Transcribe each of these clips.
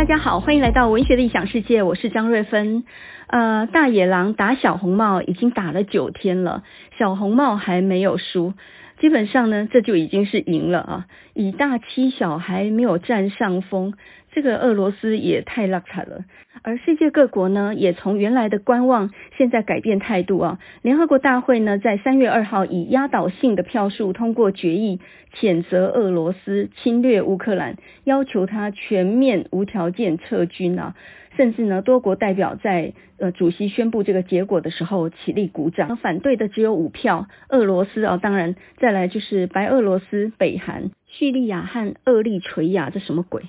大家好，欢迎来到文学的异想世界，我是张瑞芬。呃，大野狼打小红帽已经打了九天了，小红帽还没有输，基本上呢，这就已经是赢了啊，以大欺小还没有占上风。这个俄罗斯也太落惨了，而世界各国呢，也从原来的观望，现在改变态度啊。联合国大会呢，在三月二号以压倒性的票数通过决议，谴责俄罗斯侵略乌克兰，要求他全面无条件撤军啊。甚至呢，多国代表在呃主席宣布这个结果的时候起立鼓掌，反对的只有五票。俄罗斯啊，当然再来就是白俄罗斯、北韩、叙利亚和厄立垂亚，这什么鬼？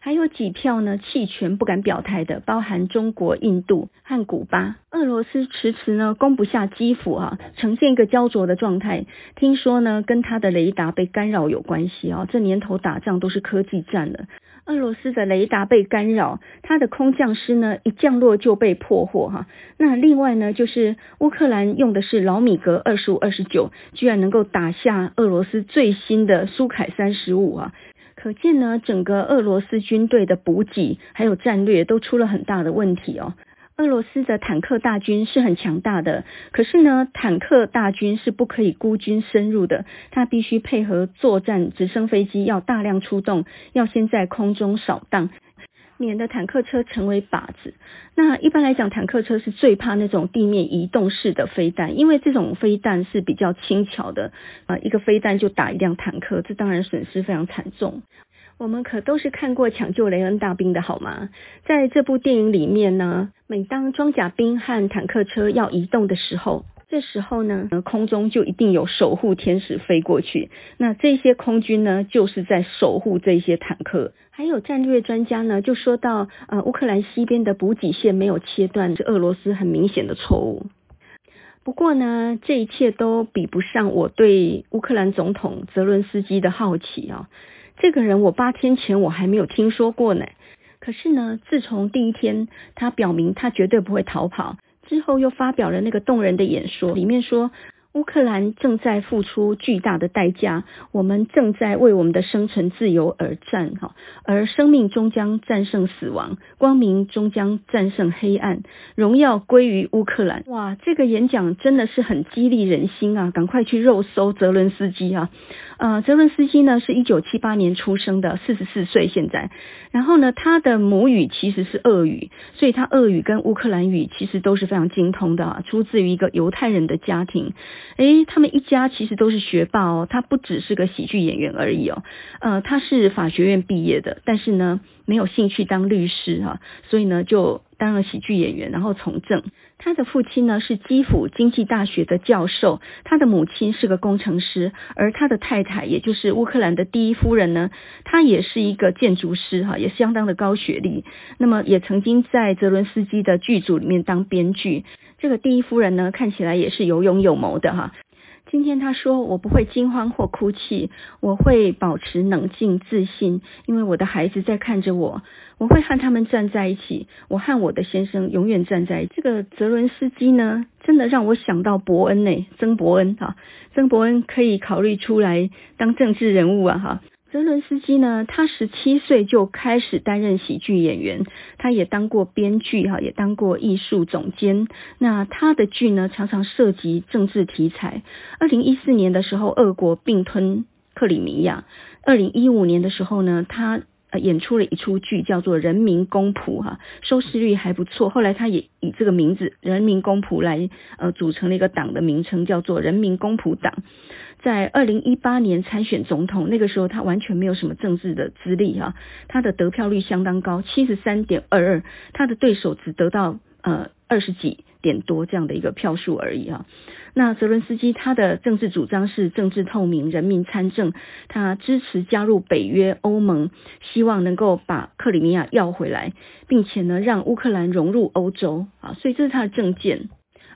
还有几票呢？弃权不敢表态的，包含中国、印度和古巴。俄罗斯迟迟呢攻不下基辅啊，呈现一个胶着的状态。听说呢跟他的雷达被干扰有关系啊。这年头打仗都是科技战了。俄罗斯的雷达被干扰，他的空降师呢一降落就被破获哈。那另外呢就是乌克兰用的是老米格二十五、二十九，居然能够打下俄罗斯最新的苏凯三十五啊。可见呢，整个俄罗斯军队的补给还有战略都出了很大的问题哦。俄罗斯的坦克大军是很强大的，可是呢，坦克大军是不可以孤军深入的，它必须配合作战直升飞机，要大量出动，要先在空中扫荡。免得坦克车成为靶子。那一般来讲，坦克车是最怕那种地面移动式的飞弹，因为这种飞弹是比较轻巧的，啊，一个飞弹就打一辆坦克，这当然损失非常惨重。我们可都是看过《抢救雷恩大兵》的好吗？在这部电影里面呢，每当装甲兵和坦克车要移动的时候，这时候呢，空中就一定有守护天使飞过去。那这些空军呢，就是在守护这些坦克。还有战略专家呢，就说到，呃，乌克兰西边的补给线没有切断，是俄罗斯很明显的错误。不过呢，这一切都比不上我对乌克兰总统泽伦斯基的好奇啊。这个人我八天前我还没有听说过呢。可是呢，自从第一天他表明他绝对不会逃跑。之后又发表了那个动人的演说，里面说，乌克兰正在付出巨大的代价，我们正在为我们的生存自由而战，哈，而生命终将战胜死亡，光明终将战胜黑暗，荣耀归于乌克兰。哇，这个演讲真的是很激励人心啊！赶快去肉搜泽伦斯基啊！呃，泽伦斯基呢是一九七八年出生的，四十四岁现在。然后呢，他的母语其实是俄语，所以他俄语跟乌克兰语其实都是非常精通的啊，出自于一个犹太人的家庭。诶，他们一家其实都是学霸哦，他不只是个喜剧演员而已哦。呃，他是法学院毕业的，但是呢，没有兴趣当律师哈，所以呢，就当了喜剧演员，然后从政。他的父亲呢是基辅经济大学的教授，他的母亲是个工程师，而他的太太，也就是乌克兰的第一夫人呢，她也是一个建筑师哈，也相当的高学历。那么也曾经在泽伦斯基的剧组里面当编剧。这个第一夫人呢，看起来也是有勇有谋的哈。今天她说：“我不会惊慌或哭泣，我会保持冷静自信，因为我的孩子在看着我，我会和他们站在一起。我和我的先生永远站在一起。”这个泽伦斯基呢，真的让我想到伯恩呢，曾伯恩哈，曾伯恩可以考虑出来当政治人物啊哈。泽伦斯基呢，他十七岁就开始担任喜剧演员，他也当过编剧哈，也当过艺术总监。那他的剧呢，常常涉及政治题材。二零一四年的时候，俄国并吞克里米亚。二零一五年的时候呢，他呃演出了一出剧叫做《人民公仆》哈，收视率还不错。后来他也以这个名字“人民公仆”来呃组成了一个党的名称，叫做人民公仆党。在二零一八年参选总统，那个时候他完全没有什么政治的资历哈，他的得票率相当高，七十三点二二，他的对手只得到呃二十几点多这样的一个票数而已啊。那泽伦斯基他的政治主张是政治透明、人民参政，他支持加入北约、欧盟，希望能够把克里米亚要回来，并且呢让乌克兰融入欧洲啊，所以这是他的政见。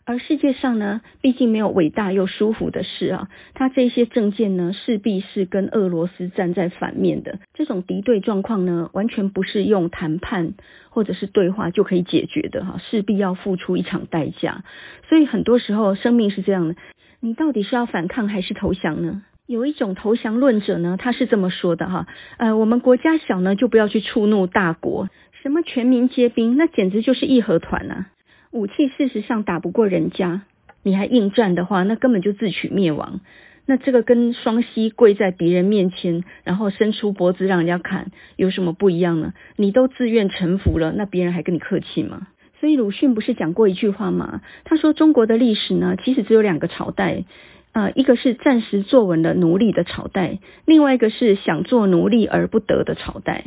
而世界上呢，毕竟没有伟大又舒服的事啊。他这些政见呢，势必是跟俄罗斯站在反面的。这种敌对状况呢，完全不是用谈判或者是对话就可以解决的哈，势必要付出一场代价。所以很多时候，生命是这样的：你到底是要反抗还是投降呢？有一种投降论者呢，他是这么说的哈，呃，我们国家小呢，就不要去触怒大国，什么全民皆兵，那简直就是义和团呐，武器事实上打不过人家，你还硬战的话，那根本就自取灭亡。那这个跟双膝跪在敌人面前，然后伸出脖子让人家砍，有什么不一样呢？你都自愿臣服了，那别人还跟你客气吗？所以鲁迅不是讲过一句话吗？他说中国的历史呢，其实只有两个朝代，呃，一个是暂时坐稳了奴隶的朝代，另外一个是想做奴隶而不得的朝代。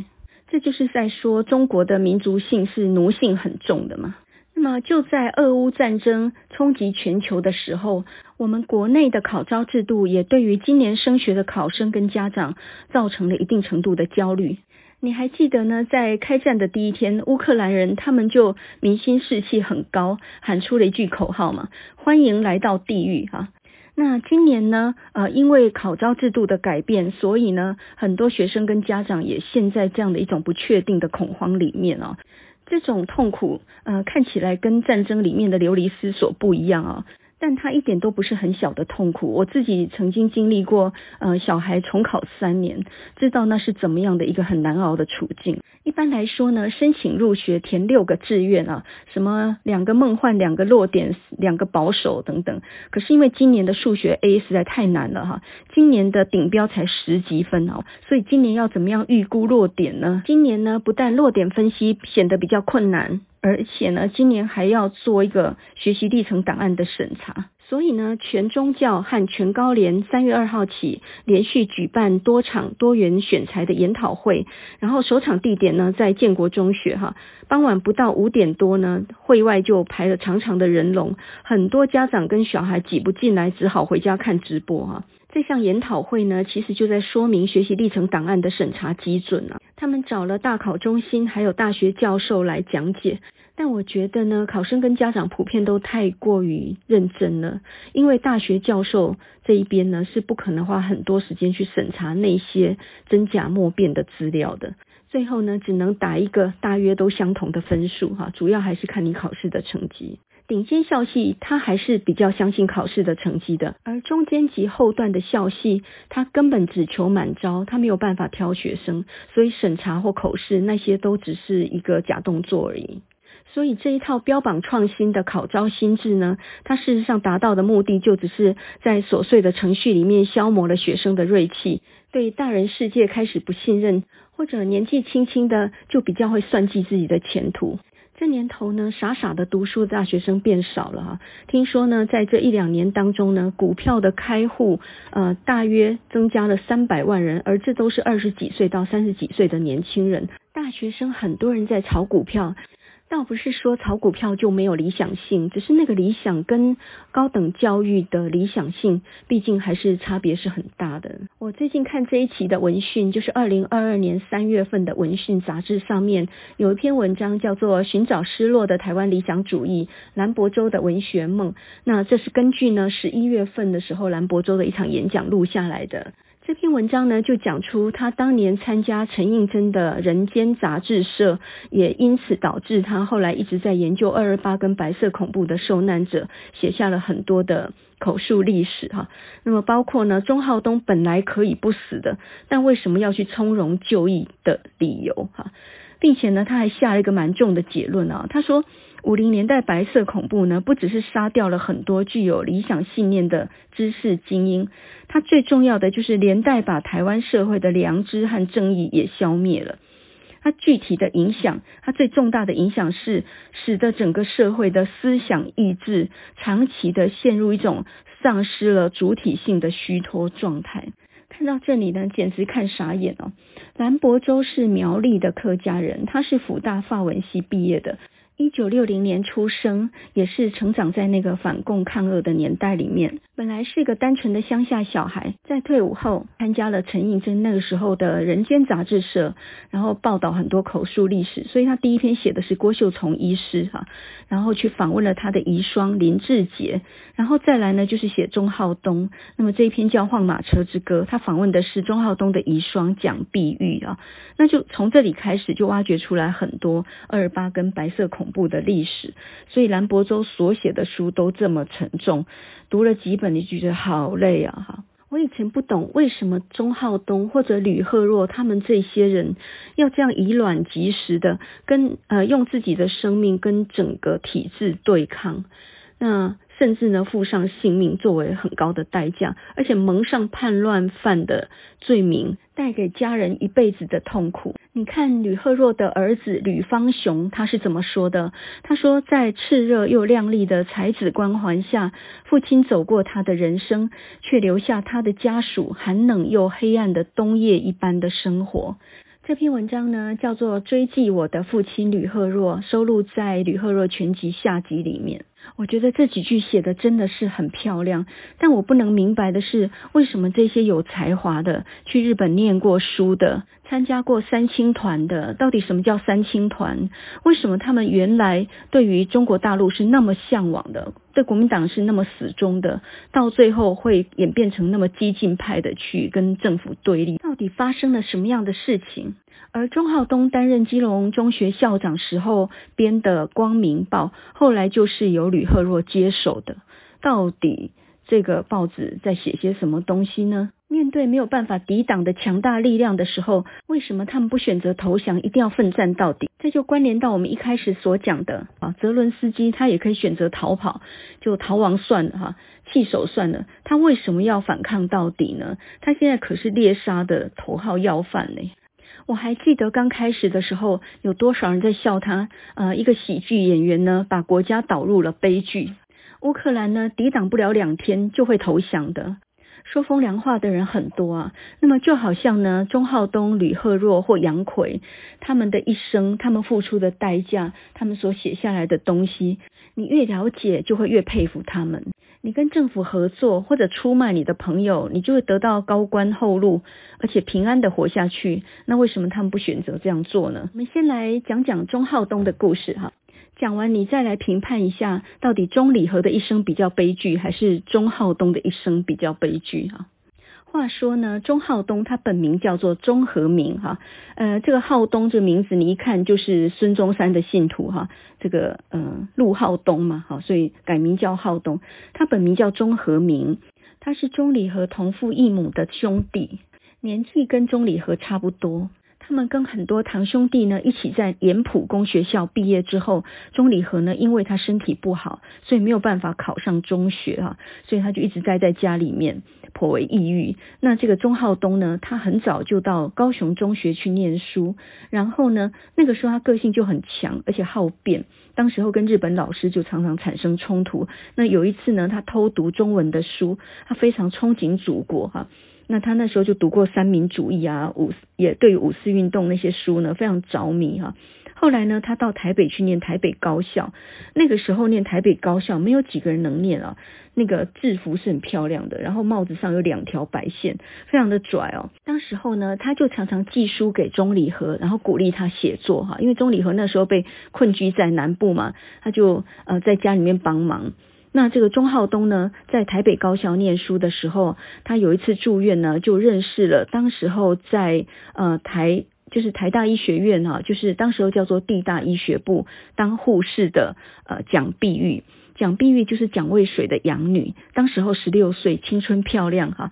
这就是在说中国的民族性是奴性很重的嘛。那么就在俄乌战争冲击全球的时候，我们国内的考招制度也对于今年升学的考生跟家长造成了一定程度的焦虑。你还记得呢？在开战的第一天，乌克兰人他们就民心士气很高，喊出了一句口号嘛：“欢迎来到地狱！”哈。那今年呢？呃，因为考招制度的改变，所以呢，很多学生跟家长也陷在这样的一种不确定的恐慌里面哦。这种痛苦，呃，看起来跟战争里面的流离失所不一样啊，但它一点都不是很小的痛苦。我自己曾经经历过，呃，小孩重考三年，知道那是怎么样的一个很难熬的处境。一般来说呢，申请入学填六个志愿啊，什么两个梦幻，两个落点，两个保守等等。可是因为今年的数学 A 实在太难了哈，今年的顶标才十几分哦，所以今年要怎么样预估落点呢？今年呢，不但落点分析显得比较困难，而且呢，今年还要做一个学习历程档案的审查。所以呢，全中教和全高联三月二号起连续举办多场多元选材的研讨会，然后首场地点呢在建国中学哈，傍晚不到五点多呢，会外就排了长长的人龙，很多家长跟小孩挤不进来，只好回家看直播哈。这项研讨会呢，其实就在说明学习历程档案的审查基准啊，他们找了大考中心还有大学教授来讲解。但我觉得呢，考生跟家长普遍都太过于认真了，因为大学教授这一边呢是不可能花很多时间去审查那些真假莫辨的资料的，最后呢只能打一个大约都相同的分数哈，主要还是看你考试的成绩。顶尖校系他还是比较相信考试的成绩的，而中间及后段的校系他根本只求满招，他没有办法挑学生，所以审查或口试那些都只是一个假动作而已。所以这一套标榜创新的考招新制呢，它事实上达到的目的就只是在琐碎的程序里面消磨了学生的锐气，对大人世界开始不信任，或者年纪轻轻的就比较会算计自己的前途。这年头呢，傻傻的读书的大学生变少了哈。听说呢，在这一两年当中呢，股票的开户呃大约增加了三百万人，而这都是二十几岁到三十几岁的年轻人，大学生很多人在炒股票。倒不是说炒股票就没有理想性，只是那个理想跟高等教育的理想性，毕竟还是差别是很大的。我最近看这一期的文讯，就是二零二二年三月份的文讯杂志上面有一篇文章，叫做《寻找失落的台湾理想主义：兰博州的文学梦》。那这是根据呢十一月份的时候兰博州的一场演讲录下来的。这篇文章呢，就讲出他当年参加陈映真的人间杂志社，也因此导致他后来一直在研究二二八跟白色恐怖的受难者，写下了很多的口述历史哈。那么包括呢，钟浩东本来可以不死的，但为什么要去从容就义的理由哈，并且呢，他还下了一个蛮重的结论啊，他说。五零年代白色恐怖呢，不只是杀掉了很多具有理想信念的知识精英，它最重要的就是连带把台湾社会的良知和正义也消灭了。它具体的影响，它最重大的影响是使得整个社会的思想意志长期的陷入一种丧失了主体性的虚脱状态。看到这里呢，简直看傻眼哦。兰博州是苗栗的客家人，他是辅大法文系毕业的。一九六零年出生，也是成长在那个反共抗俄的年代里面。本来是个单纯的乡下小孩，在退伍后参加了陈映真那个时候的人间杂志社，然后报道很多口述历史。所以他第一篇写的是郭秀从医师哈，然后去访问了他的遗孀林志杰，然后再来呢就是写钟浩东。那么这一篇叫《晃马车之歌》，他访问的是钟浩东的遗孀蒋碧玉啊。那就从这里开始就挖掘出来很多二八跟白色恐恐怖的历史，所以兰博洲所写的书都这么沉重，读了几本你就觉得好累啊！哈，我以前不懂为什么钟浩东或者吕赫若他们这些人要这样以卵击石的跟呃用自己的生命跟整个体制对抗，那甚至呢付上性命作为很高的代价，而且蒙上叛乱犯的罪名，带给家人一辈子的痛苦。你看吕赫若的儿子吕方雄，他是怎么说的？他说，在炽热又亮丽的才子光环下，父亲走过他的人生，却留下他的家属寒冷又黑暗的冬夜一般的生活。这篇文章呢，叫做《追记我的父亲吕赫若》，收录在《吕赫若全集》下集里面。我觉得这几句写的真的是很漂亮，但我不能明白的是，为什么这些有才华的、去日本念过书的、参加过三青团的，到底什么叫三青团？为什么他们原来对于中国大陆是那么向往的，对国民党是那么死忠的，到最后会演变成那么激进派的去跟政府对立？到底发生了什么样的事情？而钟浩东担任基隆中学校长时候编的《光明报》，后来就是由吕赫若接手的。到底这个报纸在写些什么东西呢？面对没有办法抵挡的强大力量的时候，为什么他们不选择投降，一定要奋战到底？这就关联到我们一开始所讲的啊，泽伦斯基他也可以选择逃跑，就逃亡算了哈，弃守算了。他为什么要反抗到底呢？他现在可是猎杀的头号要犯呢。我还记得刚开始的时候，有多少人在笑他？呃，一个喜剧演员呢，把国家导入了悲剧。乌克兰呢，抵挡不了两天就会投降的。说风凉话的人很多啊。那么就好像呢，钟浩东、吕赫若或杨奎，他们的一生，他们付出的代价，他们所写下来的东西，你越了解，就会越佩服他们。你跟政府合作或者出卖你的朋友，你就会得到高官厚禄，而且平安的活下去。那为什么他们不选择这样做呢？我们先来讲讲钟浩东的故事哈。讲完你再来评判一下，到底钟礼和的一生比较悲剧，还是钟浩东的一生比较悲剧哈？话说呢，钟浩东他本名叫做钟和明哈，呃，这个浩东这名字你一看就是孙中山的信徒哈，这个呃陆浩东嘛，好，所以改名叫浩东。他本名叫钟和明，他是钟理和同父异母的兄弟，年纪跟钟理和差不多。他们跟很多堂兄弟呢一起在脸谱工学校毕业之后，钟礼和呢因为他身体不好，所以没有办法考上中学哈，所以他就一直待在家里面，颇为抑郁。那这个钟浩东呢，他很早就到高雄中学去念书，然后呢，那个时候他个性就很强，而且好变，当时候跟日本老师就常常产生冲突。那有一次呢，他偷读中文的书，他非常憧憬祖国哈。那他那时候就读过三民主义啊，五也对于五四运动那些书呢非常着迷哈。后来呢，他到台北去念台北高校，那个时候念台北高校没有几个人能念啊。那个制服是很漂亮的，然后帽子上有两条白线，非常的拽哦。当时候呢，他就常常寄书给钟理和，然后鼓励他写作哈。因为钟理和那时候被困居在南部嘛，他就呃在家里面帮忙。那这个钟浩东呢，在台北高校念书的时候，他有一次住院呢，就认识了当时候在呃台就是台大医学院哈，就是当时候叫做地大医学部当护士的呃蒋碧玉，蒋碧玉就是蒋渭水的养女，当时候十六岁，青春漂亮哈。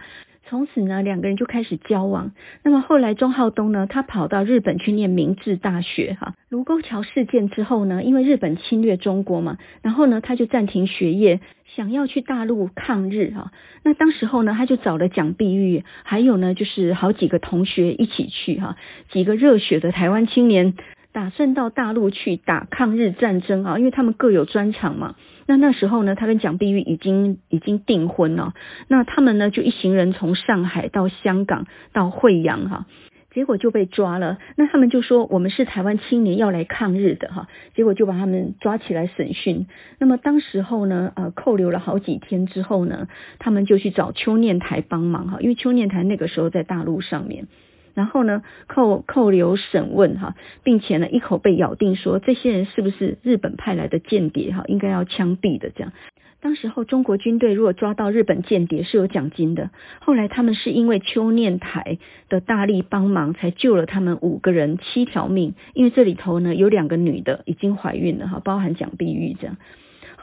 从此呢，两个人就开始交往。那么后来，钟浩东呢，他跑到日本去念明治大学哈。卢沟桥事件之后呢，因为日本侵略中国嘛，然后呢，他就暂停学业，想要去大陆抗日哈。那当时候呢，他就找了蒋碧玉，还有呢，就是好几个同学一起去哈，几个热血的台湾青年。打算到大陆去打抗日战争啊，因为他们各有专长嘛。那那时候呢，他跟蒋碧玉已经已经订婚了。那他们呢，就一行人从上海到香港到惠阳哈，结果就被抓了。那他们就说我们是台湾青年要来抗日的哈，结果就把他们抓起来审讯。那么当时候呢，呃，扣留了好几天之后呢，他们就去找邱念台帮忙哈，因为邱念台那个时候在大陆上面。然后呢，扣扣留审问哈，并且呢，一口被咬定说这些人是不是日本派来的间谍哈，应该要枪毙的这样。当时候中国军队如果抓到日本间谍是有奖金的。后来他们是因为邱念台的大力帮忙，才救了他们五个人七条命。因为这里头呢有两个女的已经怀孕了哈，包含蒋碧玉这样。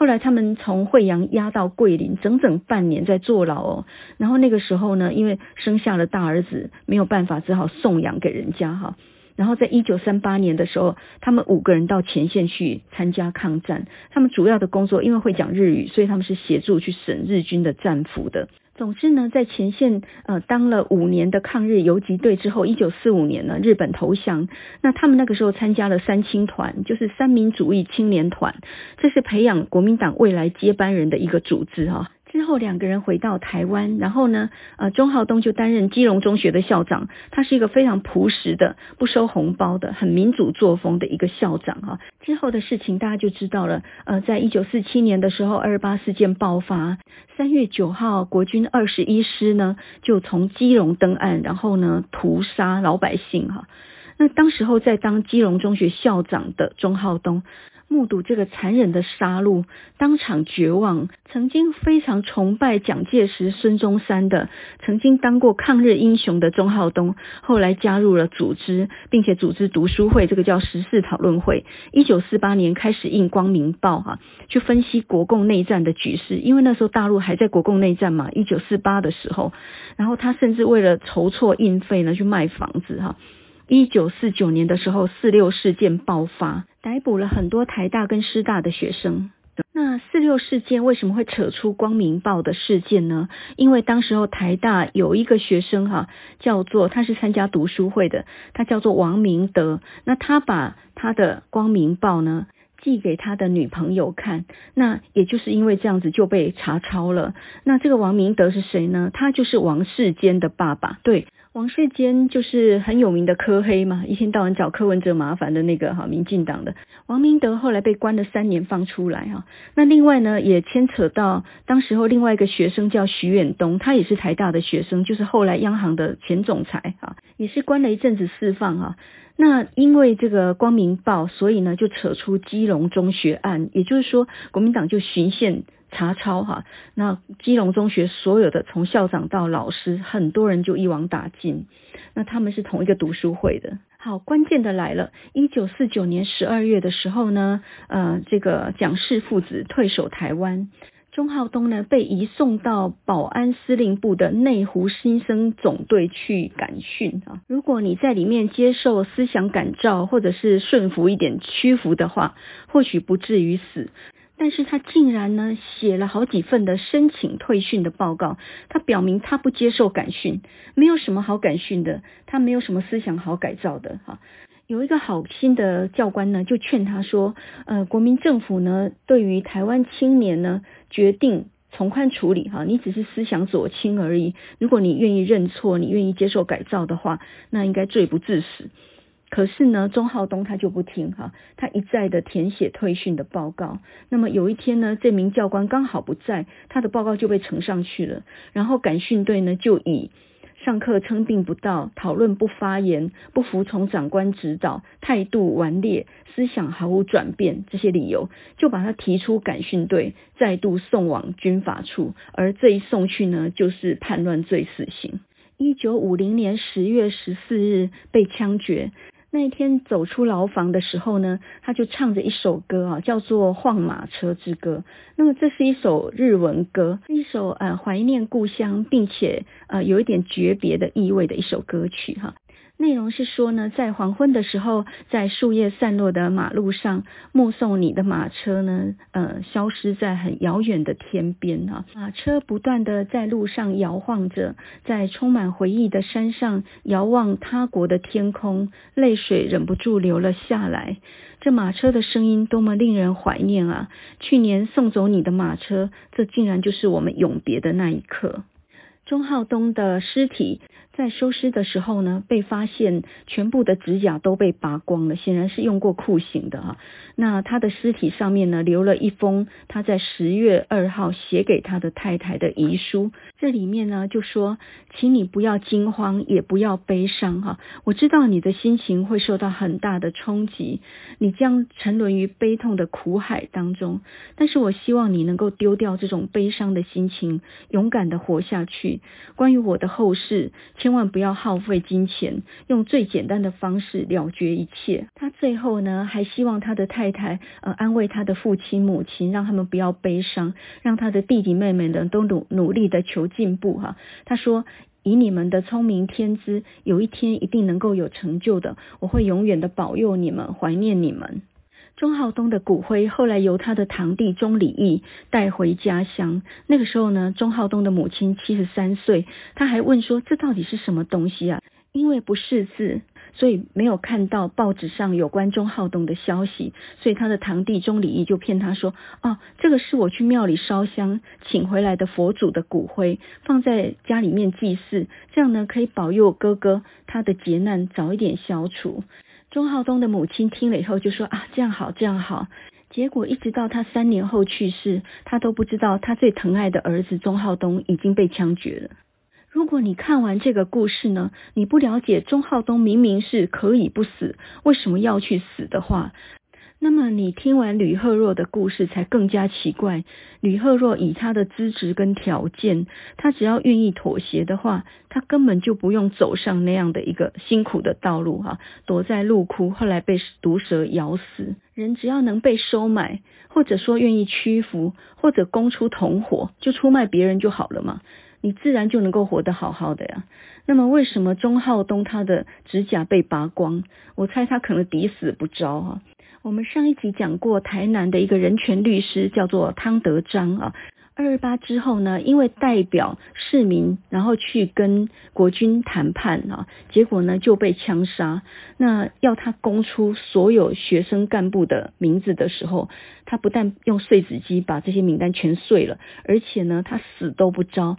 后来他们从惠阳押到桂林，整整半年在坐牢哦。然后那个时候呢，因为生下了大儿子，没有办法，只好送养给人家哈。然后在一九三八年的时候，他们五个人到前线去参加抗战。他们主要的工作，因为会讲日语，所以他们是协助去审日军的战俘的。总之呢，在前线呃当了五年的抗日游击队之后，一九四五年呢，日本投降。那他们那个时候参加了三青团，就是三民主义青年团，这是培养国民党未来接班人的一个组织哈。之后两个人回到台湾，然后呢，呃，钟浩东就担任基隆中学的校长。他是一个非常朴实的、不收红包的、很民主作风的一个校长哈。之后的事情大家就知道了。呃，在一九四七年的时候，二八事件爆发，三月九号，国军二十一师呢就从基隆登岸，然后呢屠杀老百姓哈。那当时候在当基隆中学校长的钟浩东。目睹这个残忍的杀戮，当场绝望。曾经非常崇拜蒋介石、孙中山的，曾经当过抗日英雄的钟浩东，后来加入了组织，并且组织读书会，这个叫十四讨论会。一九四八年开始印《光明报》哈，去分析国共内战的局势。因为那时候大陆还在国共内战嘛，一九四八的时候，然后他甚至为了筹措印费呢，去卖房子哈。一九四九年的时候，四六事件爆发，逮捕了很多台大跟师大的学生。那四六事件为什么会扯出光明报的事件呢？因为当时候台大有一个学生哈，叫做他是参加读书会的，他叫做王明德。那他把他的光明报呢寄给他的女朋友看，那也就是因为这样子就被查抄了。那这个王明德是谁呢？他就是王世坚的爸爸，对。王世坚就是很有名的科黑嘛，一天到晚找柯文哲麻烦的那个哈，民进党的王明德后来被关了三年放出来哈。那另外呢，也牵扯到当时候另外一个学生叫徐远东，他也是台大的学生，就是后来央行的前总裁哈，也是关了一阵子释放哈。那因为这个光明报，所以呢就扯出基隆中学案，也就是说国民党就循线。查抄哈，那基隆中学所有的从校长到老师，很多人就一网打尽。那他们是同一个读书会的。好，关键的来了，一九四九年十二月的时候呢，呃，这个蒋氏父子退守台湾，钟浩东呢被移送到保安司令部的内湖新生总队去感训啊。如果你在里面接受思想感召，或者是顺服一点屈服的话，或许不至于死。但是他竟然呢写了好几份的申请退训的报告，他表明他不接受感训，没有什么好感训的，他没有什么思想好改造的哈。有一个好心的教官呢，就劝他说，呃，国民政府呢对于台湾青年呢决定从宽处理哈，你只是思想左倾而已，如果你愿意认错，你愿意接受改造的话，那应该罪不至死。可是呢，钟浩东他就不听哈，他一再的填写退训的报告。那么有一天呢，这名教官刚好不在，他的报告就被呈上去了。然后感训队呢就以上课称病不到、讨论不发言、不服从长官指导、态度顽劣、思想毫无转变这些理由，就把他提出感训队，再度送往军法处。而这一送去呢，就是叛乱罪死刑。一九五零年十月十四日被枪决。那一天走出牢房的时候呢，他就唱着一首歌啊，叫做《晃马车之歌》。那么这是一首日文歌，是一首呃怀念故乡，并且呃有一点诀别的意味的一首歌曲哈。内容是说呢，在黄昏的时候，在树叶散落的马路上，目送你的马车呢，呃，消失在很遥远的天边啊。马车不断地在路上摇晃着，在充满回忆的山上遥望他国的天空，泪水忍不住流了下来。这马车的声音多么令人怀念啊！去年送走你的马车，这竟然就是我们永别的那一刻。钟浩东的尸体。在收尸的时候呢，被发现全部的指甲都被拔光了，显然是用过酷刑的哈。那他的尸体上面呢，留了一封他在十月二号写给他的太太的遗书，这里面呢就说，请你不要惊慌，也不要悲伤哈。我知道你的心情会受到很大的冲击，你将沉沦于悲痛的苦海当中。但是我希望你能够丢掉这种悲伤的心情，勇敢的活下去。关于我的后事，千万不要耗费金钱，用最简单的方式了结一切。他最后呢，还希望他的太太呃安慰他的父亲母亲，让他们不要悲伤，让他的弟弟妹妹呢都努努力的求进步哈。他说。以你们的聪明天资，有一天一定能够有成就的。我会永远的保佑你们，怀念你们。钟浩东的骨灰后来由他的堂弟钟礼义带回家乡。那个时候呢，钟浩东的母亲七十三岁，他还问说：“这到底是什么东西啊？”因为不识字。所以没有看到报纸上有关钟浩东的消息，所以他的堂弟钟礼义就骗他说：“哦，这个是我去庙里烧香请回来的佛祖的骨灰，放在家里面祭祀，这样呢可以保佑哥哥他的劫难早一点消除。”钟浩东的母亲听了以后就说：“啊，这样好，这样好。”结果一直到他三年后去世，他都不知道他最疼爱的儿子钟浩东已经被枪决了。如果你看完这个故事呢，你不了解钟浩东明明是可以不死，为什么要去死的话，那么你听完吕赫若的故事才更加奇怪。吕赫若以他的资质跟条件，他只要愿意妥协的话，他根本就不用走上那样的一个辛苦的道路哈，躲在鹿窟，后来被毒蛇咬死。人只要能被收买，或者说愿意屈服，或者供出同伙，就出卖别人就好了嘛。你自然就能够活得好好的呀。那么为什么钟浩东他的指甲被拔光？我猜他可能抵死不招啊。我们上一集讲过，台南的一个人权律师叫做汤德章啊。二二八之后呢，因为代表市民，然后去跟国军谈判啊，结果呢就被枪杀。那要他供出所有学生干部的名字的时候，他不但用碎纸机把这些名单全碎了，而且呢他死都不招。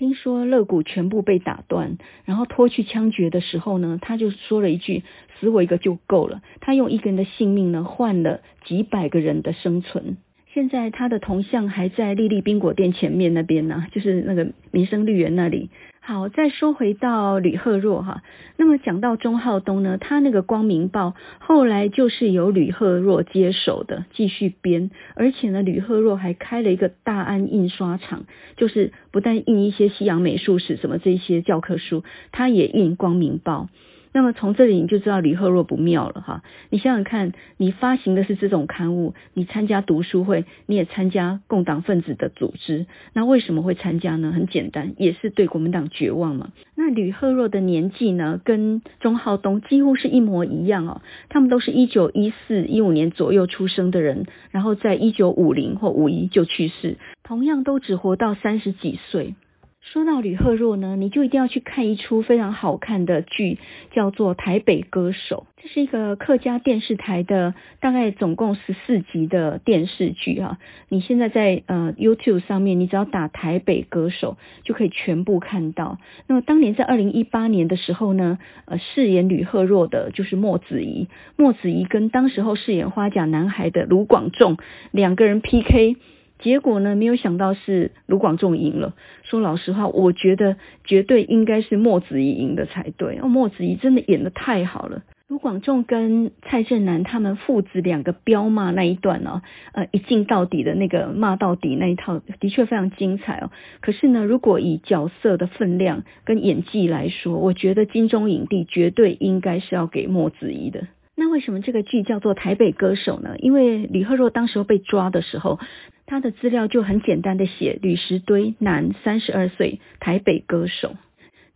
听说肋骨全部被打断，然后拖去枪决的时候呢，他就说了一句：“死我一个就够了。”他用一个人的性命呢，换了几百个人的生存。现在他的铜像还在丽丽宾果店前面那边呢，就是那个民生绿园那里。好，再说回到吕赫若哈，那么讲到钟浩东呢，他那个光明报后来就是由吕赫若接手的，继续编，而且呢，吕赫若还开了一个大安印刷厂，就是不但印一些西洋美术史什么这些教科书，他也印光明报。那么从这里你就知道吕赫若不妙了哈！你想想看，你发行的是这种刊物，你参加读书会，你也参加共党分子的组织，那为什么会参加呢？很简单，也是对国民党绝望嘛。那吕赫若的年纪呢，跟钟浩东几乎是一模一样哦，他们都是一九一四一五年左右出生的人，然后在一九五零或五一就去世，同样都只活到三十几岁。说到吕赫若呢，你就一定要去看一出非常好看的剧，叫做《台北歌手》。这是一个客家电视台的，大概总共十四集的电视剧啊。你现在在呃 YouTube 上面，你只要打《台北歌手》，就可以全部看到。那么当年在二零一八年的时候呢，呃，饰演吕赫若的就是莫子仪，莫子仪跟当时候饰演花甲男孩的卢广仲两个人 PK。结果呢，没有想到是卢广仲赢了。说老实话，我觉得绝对应该是莫子仪赢的才对。哦，莫子仪真的演得太好了。卢广仲跟蔡正南他们父子两个飙骂那一段呢，呃，一镜到底的那个骂到底那一套，的确非常精彩哦。可是呢，如果以角色的分量跟演技来说，我觉得金钟影帝绝对应该是要给莫子仪的。那为什么这个剧叫做《台北歌手》呢？因为吕赫若当时候被抓的时候，他的资料就很简单的写吕石堆，男，三十二岁，台北歌手。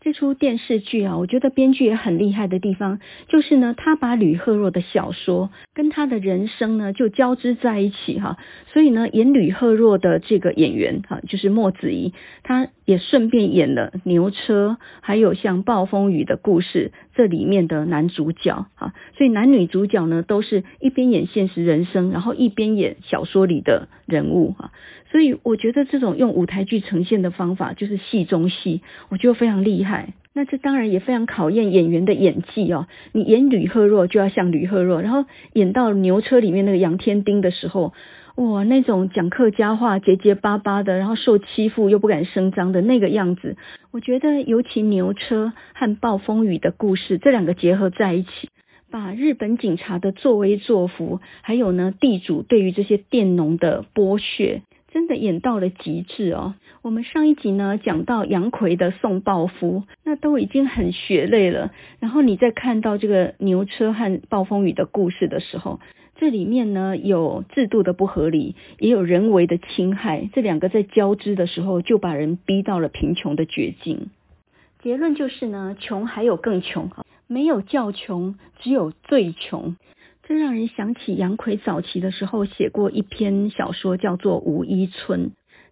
这出电视剧啊，我觉得编剧也很厉害的地方，就是呢，他把吕赫若的小说跟他的人生呢就交织在一起哈，所以呢，演吕赫若的这个演员哈，就是莫子仪，他也顺便演了牛车，还有像暴风雨的故事这里面的男主角啊，所以男女主角呢都是一边演现实人生，然后一边演小说里的人物哈。所以我觉得这种用舞台剧呈现的方法就是戏中戏，我觉得非常厉害。那这当然也非常考验演员的演技哦。你演吕赫若就要像吕赫若，然后演到牛车里面那个杨天丁的时候，哇，那种讲客家话结结巴巴的，然后受欺负又不敢声张的那个样子，我觉得尤其牛车和暴风雨的故事这两个结合在一起，把日本警察的作威作福，还有呢地主对于这些佃农的剥削。真的演到了极致哦。我们上一集呢讲到杨奎的送报夫，那都已经很血泪了。然后你再看到这个牛车和暴风雨的故事的时候，这里面呢有制度的不合理，也有人为的侵害，这两个在交织的时候，就把人逼到了贫穷的绝境。结论就是呢，穷还有更穷，没有较穷，只有最穷。这让人想起杨逵早期的时候写过一篇小说，叫做《无依村》。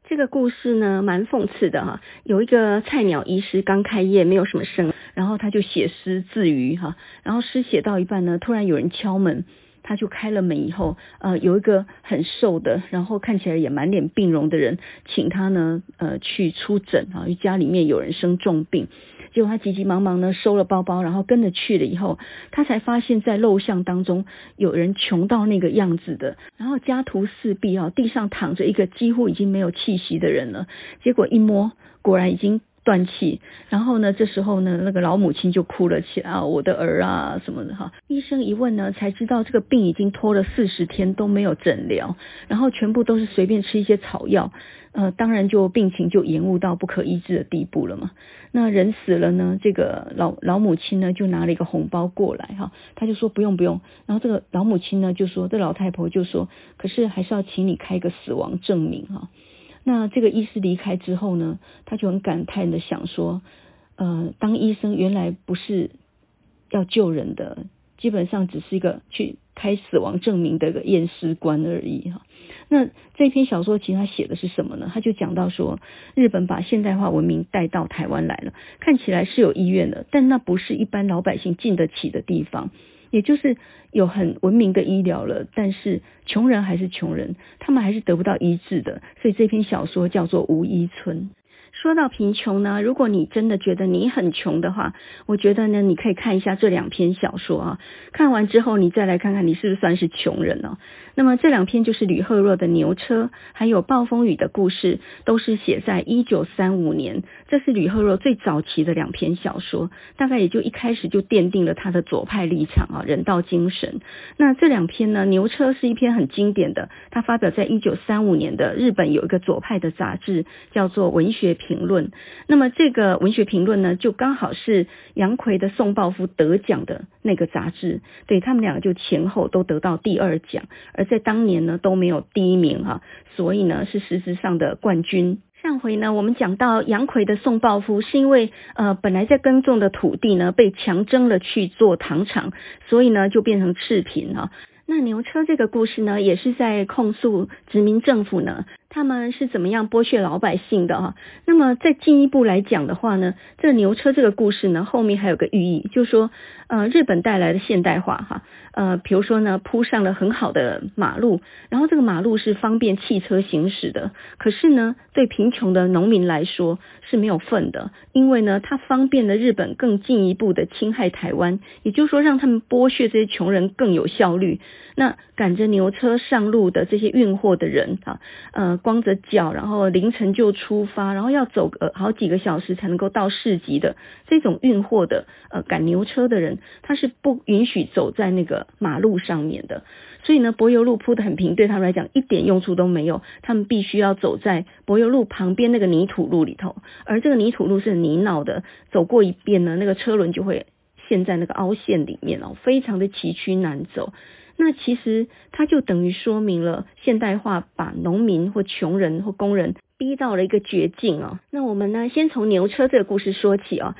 这个故事呢，蛮讽刺的哈。有一个菜鸟医师刚开业，没有什么生，然后他就写诗自娱哈。然后诗写到一半呢，突然有人敲门，他就开了门以后，呃，有一个很瘦的，然后看起来也满脸病容的人，请他呢，呃，去出诊啊，因为家里面有人生重病。结果他急急忙忙呢收了包包，然后跟着去了以后，他才发现，在陋巷当中有人穷到那个样子的，然后家徒四壁啊，地上躺着一个几乎已经没有气息的人了。结果一摸，果然已经断气。然后呢，这时候呢，那个老母亲就哭了起来啊，我的儿啊什么的哈。医生一问呢，才知道这个病已经拖了四十天都没有诊疗，然后全部都是随便吃一些草药。呃，当然就病情就延误到不可医治的地步了嘛。那人死了呢，这个老老母亲呢就拿了一个红包过来哈，他就说不用不用。然后这个老母亲呢就说，这老太婆就说，可是还是要请你开个死亡证明哈。那这个医师离开之后呢，他就很感叹的想说，呃，当医生原来不是要救人的，基本上只是一个去开死亡证明的一个验尸官而已哈。那这篇小说其实他写的是什么呢？他就讲到说，日本把现代化文明带到台湾来了，看起来是有医院的，但那不是一般老百姓进得起的地方，也就是有很文明的医疗了，但是穷人还是穷人，他们还是得不到医治的，所以这篇小说叫做《无依村》。说到贫穷呢，如果你真的觉得你很穷的话，我觉得呢，你可以看一下这两篇小说啊。看完之后，你再来看看你是不是算是穷人呢？那么这两篇就是吕赫若的《牛车》，还有《暴风雨》的故事，都是写在一九三五年。这是吕赫若最早期的两篇小说，大概也就一开始就奠定了他的左派立场啊，人道精神。那这两篇呢，《牛车》是一篇很经典的，它发表在一九三五年的日本有一个左派的杂志，叫做《文学评》论，那么这个文学评论呢，就刚好是杨逵的《宋报夫》得奖的那个杂志，对，他们两个就前后都得到第二奖，而在当年呢都没有第一名哈，所以呢是实质上的冠军。上回呢我们讲到杨奎的《送报夫》是因为呃本来在耕种的土地呢被强征了去做糖厂，所以呢就变成赤贫了。那牛车这个故事呢，也是在控诉殖民政府呢。他们是怎么样剥削老百姓的哈？那么再进一步来讲的话呢，这个牛车这个故事呢，后面还有个寓意，就是说，呃，日本带来的现代化哈，呃，比如说呢，铺上了很好的马路，然后这个马路是方便汽车行驶的，可是呢，对贫穷的农民来说是没有份的，因为呢，它方便了日本更进一步的侵害台湾，也就是说，让他们剥削这些穷人更有效率。那赶着牛车上路的这些运货的人哈，呃。光着脚，然后凌晨就出发，然后要走个好几个小时才能够到市集的这种运货的呃赶牛车的人，他是不允许走在那个马路上面的。所以呢，柏油路铺得很平，对他们来讲一点用处都没有。他们必须要走在柏油路旁边那个泥土路里头，而这个泥土路是泥淖的，走过一遍呢，那个车轮就会陷在那个凹陷里面哦，非常的崎岖难走。那其实它就等于说明了现代化把农民或穷人或工人逼到了一个绝境哦。那我们呢，先从牛车这个故事说起哦。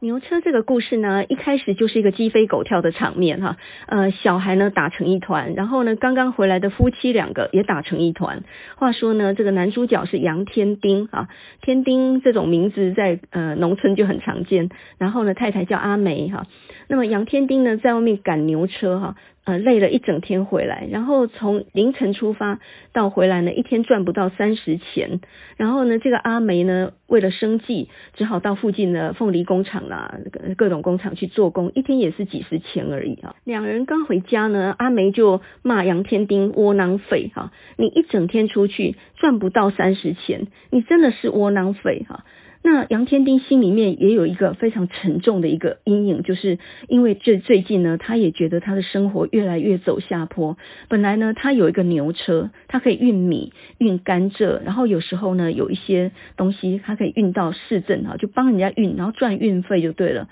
牛车这个故事呢，一开始就是一个鸡飞狗跳的场面哈，呃，小孩呢打成一团，然后呢，刚刚回来的夫妻两个也打成一团。话说呢，这个男主角是杨天丁啊，天丁这种名字在呃农村就很常见。然后呢，太太叫阿梅哈。那么杨天丁呢，在外面赶牛车哈。呃，累了一整天回来，然后从凌晨出发到回来呢，一天赚不到三十钱。然后呢，这个阿梅呢，为了生计，只好到附近的凤梨工厂啦，各种工厂去做工，一天也是几十钱而已啊。两人刚回家呢，阿梅就骂杨天丁窝囊废哈，你一整天出去赚不到三十钱，你真的是窝囊废哈。那杨天丁心里面也有一个非常沉重的一个阴影，就是因为这最近呢，他也觉得他的生活越来越走下坡。本来呢，他有一个牛车，他可以运米、运甘蔗，然后有时候呢，有一些东西他可以运到市镇哈，就帮人家运，然后赚运费就对了。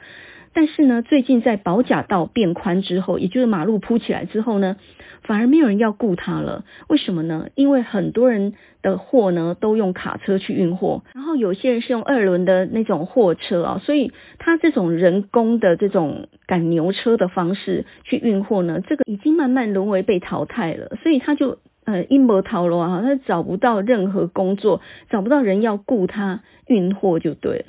但是呢，最近在保甲道变宽之后，也就是马路铺起来之后呢，反而没有人要雇他了。为什么呢？因为很多人的货呢都用卡车去运货，然后有些人是用二轮的那种货车啊，所以他这种人工的这种赶牛车的方式去运货呢，这个已经慢慢沦为被淘汰了。所以他就呃阴谋逃了啊，他找不到任何工作，找不到人要雇他运货就对了。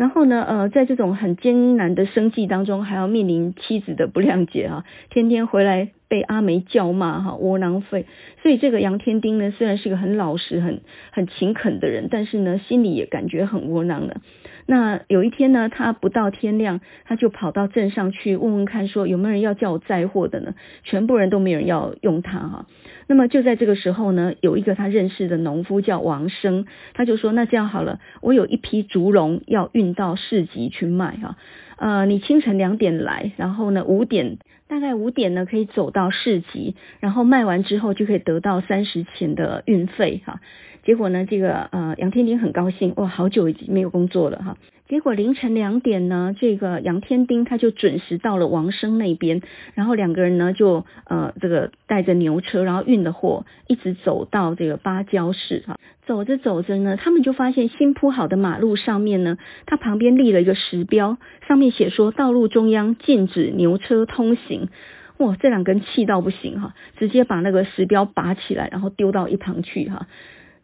然后呢，呃，在这种很艰难的生计当中，还要面临妻子的不谅解啊，天天回来被阿梅叫骂哈，窝囊废。所以这个杨天丁呢，虽然是个很老实、很很勤恳的人，但是呢，心里也感觉很窝囊的。那有一天呢，他不到天亮，他就跑到镇上去问问看，说有没有人要叫我载货的呢？全部人都没有人要用他哈。那么就在这个时候呢，有一个他认识的农夫叫王生，他就说：那这样好了，我有一批竹笼要运到市集去卖哈。呃，你清晨两点来，然后呢五点，大概五点呢可以走到市集，然后卖完之后就可以得到三十钱的运费哈。结果呢，这个呃杨天丁很高兴，哇，好久已经没有工作了哈。结果凌晨两点呢，这个杨天丁他就准时到了王生那边，然后两个人呢就呃这个带着牛车，然后运的货，一直走到这个芭蕉市哈。走着走着呢，他们就发现新铺好的马路上面呢，它旁边立了一个石标，上面写说道路中央禁止牛车通行。哇，这两个人气到不行哈，直接把那个石标拔起来，然后丢到一旁去哈。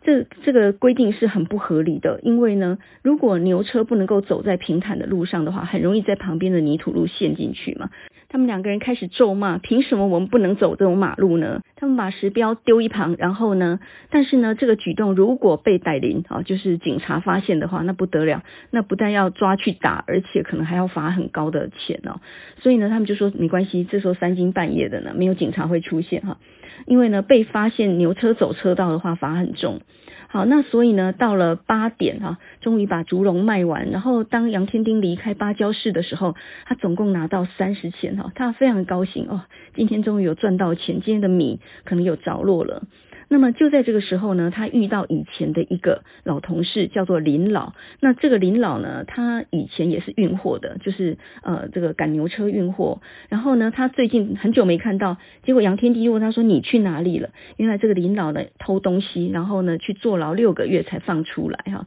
这这个规定是很不合理的，因为呢，如果牛车不能够走在平坦的路上的话，很容易在旁边的泥土路陷进去嘛。他们两个人开始咒骂：凭什么我们不能走这种马路呢？他们把石标丢一旁，然后呢，但是呢，这个举动如果被逮灵啊，就是警察发现的话，那不得了，那不但要抓去打，而且可能还要罚很高的钱哦。所以呢，他们就说没关系，这时候三更半夜的呢，没有警察会出现哈。因为呢，被发现牛车走车道的话，罚很重。好，那所以呢，到了八点哈，终于把竹笼卖完。然后当杨天丁离开芭蕉市的时候，他总共拿到三十钱哈，他非常高兴哦，今天终于有赚到钱，今天的米可能有着落了。那么就在这个时候呢，他遇到以前的一个老同事，叫做林老。那这个林老呢，他以前也是运货的，就是呃这个赶牛车运货。然后呢，他最近很久没看到，结果杨天丁问他说：“你去哪里了？”原来这个林老呢偷东西，然后呢去坐牢六个月才放出来哈。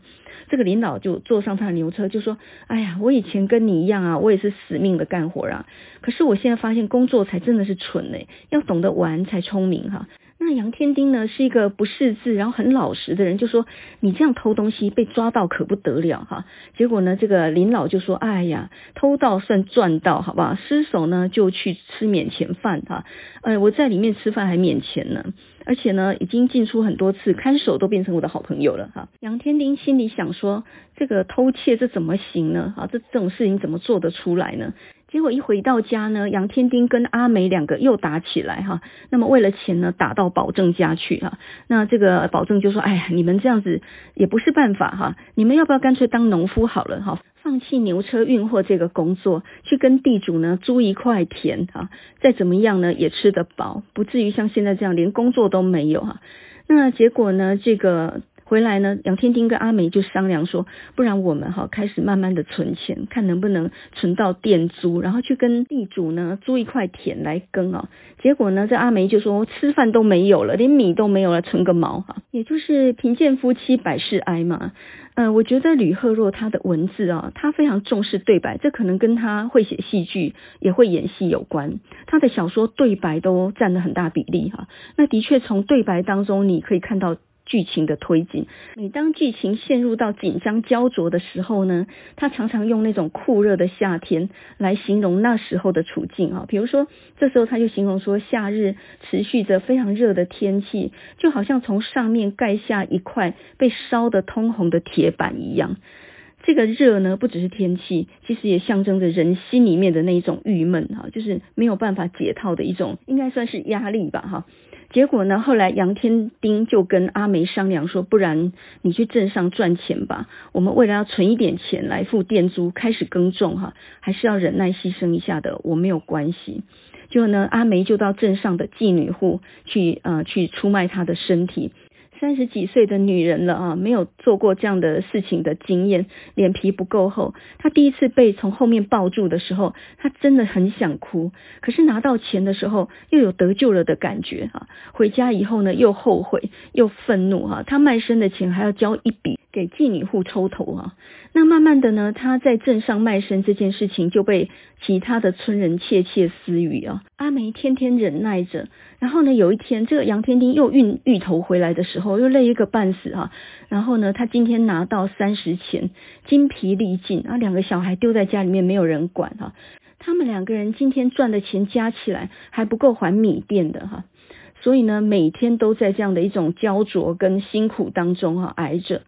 这个林老就坐上他的牛车，就说：“哎呀，我以前跟你一样啊，我也是死命的干活啊。可是我现在发现工作才真的是蠢嘞，要懂得玩才聪明哈。”那杨天丁呢，是一个不识字，然后很老实的人，就说，你这样偷东西被抓到可不得了哈。结果呢，这个林老就说，哎呀，偷到算赚到，好不好？失手呢就去吃免钱饭哈。呃，我在里面吃饭还免钱呢，而且呢已经进出很多次，看守都变成我的好朋友了哈。杨天丁心里想说，这个偷窃这怎么行呢？啊，这这种事情怎么做得出来呢？结果一回到家呢，杨天丁跟阿梅两个又打起来哈。那么为了钱呢，打到保证家去哈。那这个保证就说：“哎呀，你们这样子也不是办法哈。你们要不要干脆当农夫好了哈？放弃牛车运货这个工作，去跟地主呢租一块田哈。再怎么样呢，也吃得饱，不至于像现在这样连工作都没有哈。那结果呢，这个。回来呢，杨天丁跟阿梅就商量说，不然我们哈开始慢慢的存钱，看能不能存到店租，然后去跟地主呢租一块田来耕啊。结果呢，这阿梅就说吃饭都没有了，连米都没有了，存个毛哈。也就是贫贱夫妻百事哀嘛。嗯，我觉得吕赫若他的文字啊，他非常重视对白，这可能跟他会写戏剧也会演戏有关。他的小说对白都占了很大比例哈。那的确从对白当中你可以看到。剧情的推进，每当剧情陷入到紧张焦灼的时候呢，他常常用那种酷热的夏天来形容那时候的处境啊。比如说，这时候他就形容说，夏日持续着非常热的天气，就好像从上面盖下一块被烧得通红的铁板一样。这个热呢，不只是天气，其实也象征着人心里面的那一种郁闷哈，就是没有办法解套的一种，应该算是压力吧哈。结果呢，后来杨天丁就跟阿梅商量说，不然你去镇上赚钱吧，我们为了要存一点钱来付店租，开始耕种哈，还是要忍耐牺牲一下的，我没有关系。就呢，阿梅就到镇上的妓女户去，呃，去出卖她的身体。三十几岁的女人了啊，没有做过这样的事情的经验，脸皮不够厚。她第一次被从后面抱住的时候，她真的很想哭。可是拿到钱的时候，又有得救了的感觉啊。回家以后呢，又后悔又愤怒哈。她卖身的钱还要交一笔给妓女户抽头啊。那慢慢的呢，她在镇上卖身这件事情就被其他的村人窃窃私语啊。阿梅天天忍耐着。然后呢，有一天，这个杨天丁又运芋头回来的时候，又累一个半死哈。然后呢，他今天拿到三十钱，精疲力尽啊，两个小孩丢在家里面，没有人管哈。他们两个人今天赚的钱加起来还不够还米店的哈，所以呢，每天都在这样的一种焦灼跟辛苦当中哈挨着。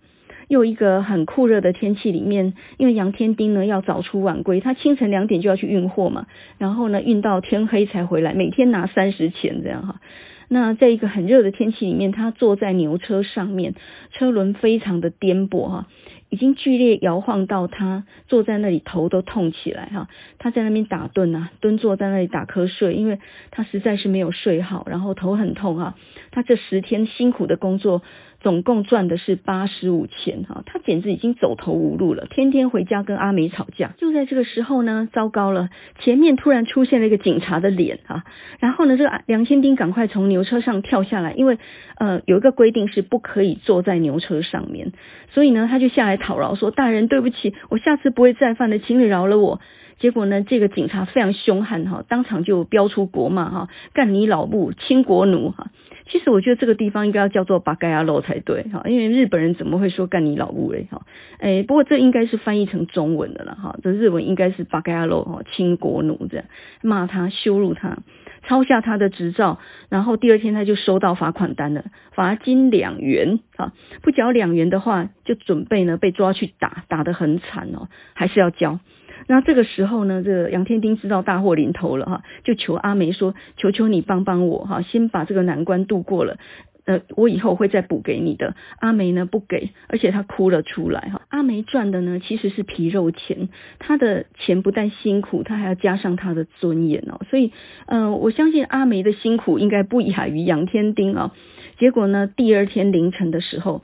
又一个很酷热的天气里面，因为杨天丁呢要早出晚归，他清晨两点就要去运货嘛，然后呢运到天黑才回来，每天拿三十钱这样哈。那在一个很热的天气里面，他坐在牛车上面，车轮非常的颠簸哈，已经剧烈摇晃到他坐在那里头都痛起来哈。他在那边打盹啊，蹲坐在那里打瞌睡，因为他实在是没有睡好，然后头很痛哈。他这十天辛苦的工作。总共赚的是八十五钱哈，他简直已经走投无路了，天天回家跟阿美吵架。就在这个时候呢，糟糕了，前面突然出现了一个警察的脸哈，然后呢，这个梁先丁赶快从牛车上跳下来，因为呃有一个规定是不可以坐在牛车上面，所以呢，他就下来讨饶说：“大人，对不起，我下次不会再犯的，请你饶了我。”结果呢，这个警察非常凶悍哈，当场就飙出国骂哈，干你老母，亲国奴哈。其实我觉得这个地方应该要叫做巴盖亚洛才对哈，因为日本人怎么会说干你老母嘞哈？哎，不过这应该是翻译成中文的了哈，这日文应该是巴盖亚洛哈，亲国奴这样骂他羞辱他，抄下他的执照，然后第二天他就收到罚款单了，罚金两元啊，不缴两元的话就准备呢被抓去打，打得很惨哦，还是要交。那这个时候呢，这个杨天丁知道大祸临头了哈，就求阿梅说：“求求你帮帮我哈，先把这个难关度过了，呃，我以后会再补给你的。”阿梅呢不给，而且她哭了出来哈。阿梅赚的呢其实是皮肉钱，她的钱不但辛苦，她还要加上她的尊严哦。所以，嗯、我相信阿梅的辛苦应该不亚于杨天丁啊。结果呢，第二天凌晨的时候。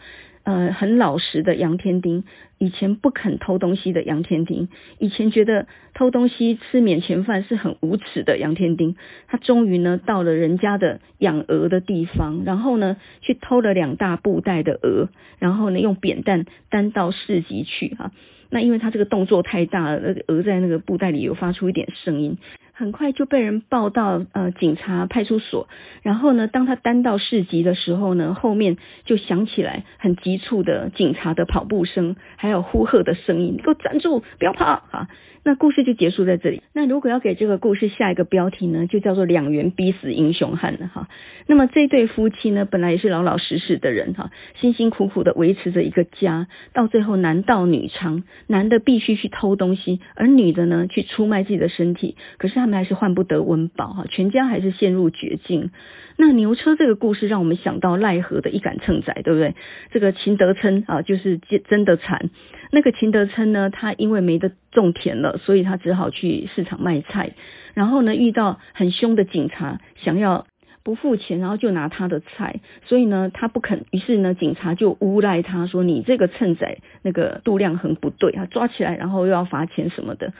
呃，很老实的杨天丁，以前不肯偷东西的杨天丁，以前觉得偷东西吃免钱饭是很无耻的杨天丁，他终于呢到了人家的养鹅的地方，然后呢去偷了两大布袋的鹅，然后呢用扁担担到市集去哈。那因为他这个动作太大了，那个鹅在那个布袋里有发出一点声音。很快就被人抱到呃警察派出所，然后呢，当他担到市集的时候呢，后面就响起来很急促的警察的跑步声，还有呼喝的声音，你给我站住，不要跑啊！那故事就结束在这里。那如果要给这个故事下一个标题呢，就叫做“两元逼死英雄汉”了哈。那么这对夫妻呢，本来也是老老实实的人哈，辛辛苦苦的维持着一个家，到最后男盗女娼，男的必须去偷东西，而女的呢去出卖自己的身体，可是他们还是换不得温饱哈，全家还是陷入绝境。那牛车这个故事让我们想到奈何的一杆秤仔，对不对？这个秦德琛啊，就是真的惨。那个秦德琛呢，他因为没得种田了，所以他只好去市场卖菜。然后呢，遇到很凶的警察，想要不付钱，然后就拿他的菜，所以呢，他不肯。于是呢，警察就诬赖他说：“你这个秤仔那个度量衡不对啊，抓起来，然后又要罚钱什么的。”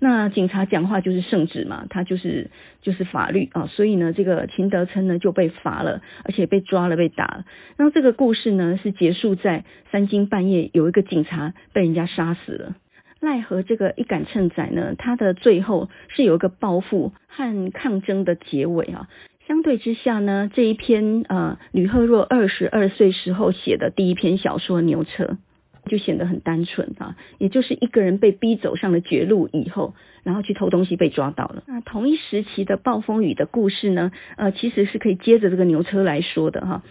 那警察讲话就是圣旨嘛，他就是就是法律啊，所以呢，这个秦德琛呢就被罚了，而且被抓了，被打了。然后这个故事呢是结束在三更半夜，有一个警察被人家杀死了。奈何这个一杆秤仔呢，它的最后是有一个报复和抗争的结尾啊。相对之下呢，这一篇呃吕赫若二十二岁时候写的第一篇小说《牛车》。就显得很单纯啊，也就是一个人被逼走上了绝路以后，然后去偷东西被抓到了。那同一时期的暴风雨的故事呢，呃，其实是可以接着这个牛车来说的哈。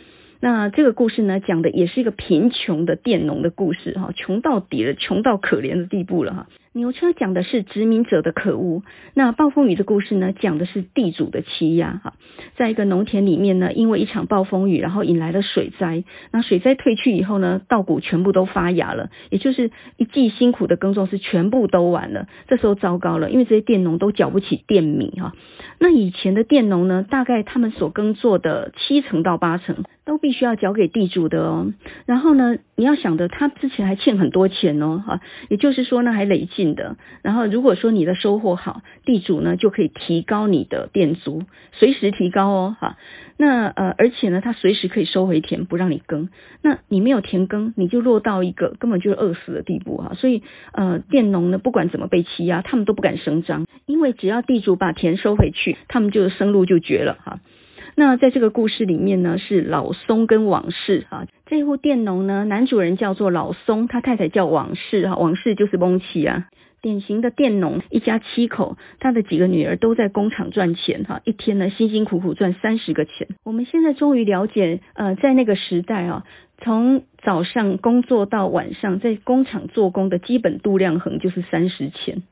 那这个故事呢，讲的也是一个贫穷的佃农的故事哈，穷到底了，穷到可怜的地步了哈。牛车讲的是殖民者的可恶，那暴风雨的故事呢，讲的是地主的欺压哈。在一个农田里面呢，因为一场暴风雨，然后引来了水灾。那水灾退去以后呢，稻谷全部都发芽了，也就是一季辛苦的耕种是全部都完了。这时候糟糕了，因为这些佃农都缴不起佃米哈。那以前的佃农呢，大概他们所耕作的七成到八成。都必须要交给地主的哦，然后呢，你要想的，他之前还欠很多钱哦，哈，也就是说呢，还累进的。然后如果说你的收获好，地主呢就可以提高你的佃租，随时提高哦，哈。那呃，而且呢，他随时可以收回田，不让你耕。那你没有田耕，你就落到一个根本就是饿死的地步哈。所以呃，佃农呢，不管怎么被欺压，他们都不敢声张，因为只要地主把田收回去，他们就生路就绝了哈。那在这个故事里面呢，是老松跟往氏哈。这户佃农呢，男主人叫做老松，他太太叫往氏哈。往氏就是蒙奇啊，典型的佃农，一家七口，他的几个女儿都在工厂赚钱哈，一天呢辛辛苦苦赚三十个钱。我们现在终于了解，呃，在那个时代啊，从早上工作到晚上，在工厂做工的基本度量衡就是三十钱。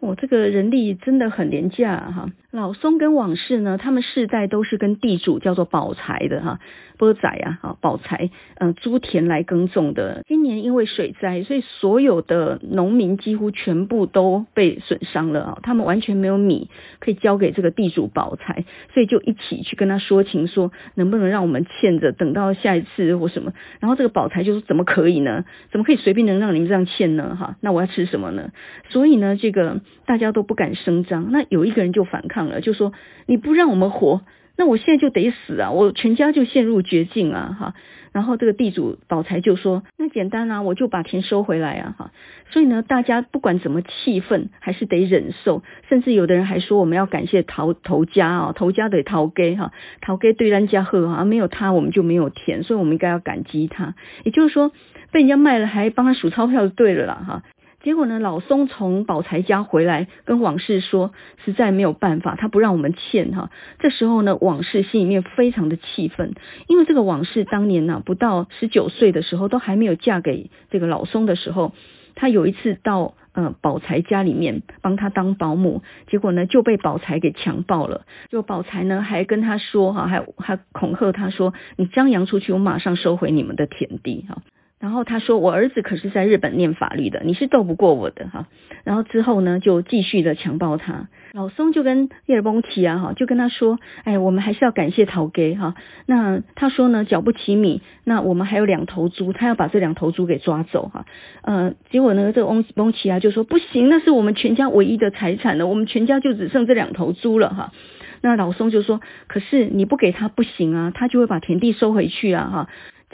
我、这个人力真的很廉价哈。老松跟往事呢，他们世代都是跟地主叫做保财的哈，波仔啊，哈，保财，嗯，租田来耕种的。今年因为水灾，所以所有的农民几乎全部都被损伤了啊，他们完全没有米可以交给这个地主保财，所以就一起去跟他说情，说能不能让我们欠着，等到下一次或什么。然后这个保财就说怎么可以呢？怎么可以随便能让你们这样欠呢？哈，那我要吃什么呢？所以呢，这个大家都不敢声张。那有一个人就反抗。了，就说你不让我们活，那我现在就得死啊！我全家就陷入绝境啊！哈，然后这个地主宝财就说：“那简单啊，我就把田收回来啊！”哈，所以呢，大家不管怎么气愤，还是得忍受。甚至有的人还说：“我们要感谢陶头家啊，头家得头家哈，头家对人家好啊，没有他我们就没有田，所以我们应该要感激他。”也就是说，被人家卖了还帮他数钞票就对了啦！哈。结果呢，老松从宝财家回来，跟往氏说，实在没有办法，他不让我们欠哈。这时候呢，往氏心里面非常的气愤，因为这个往氏当年呢、啊，不到十九岁的时候，都还没有嫁给这个老松的时候，他有一次到呃宝财家里面帮他当保姆，结果呢就被宝财给强暴了。就宝财呢还跟他说哈，还还恐吓他说，你张扬出去，我马上收回你们的田地哈。然后他说：“我儿子可是在日本念法律的，你是斗不过我的哈。”然后之后呢，就继续的强暴他。老松就跟叶尔崩奇啊哈，就跟他说：“哎，我们还是要感谢陶给哈。那他说呢，缴不起米，那我们还有两头猪，他要把这两头猪给抓走哈。呃，结果呢，这个翁崩奇啊就说：不行，那是我们全家唯一的财产了，我们全家就只剩这两头猪了哈。那老松就说：可是你不给他不行啊，他就会把田地收回去啊哈。”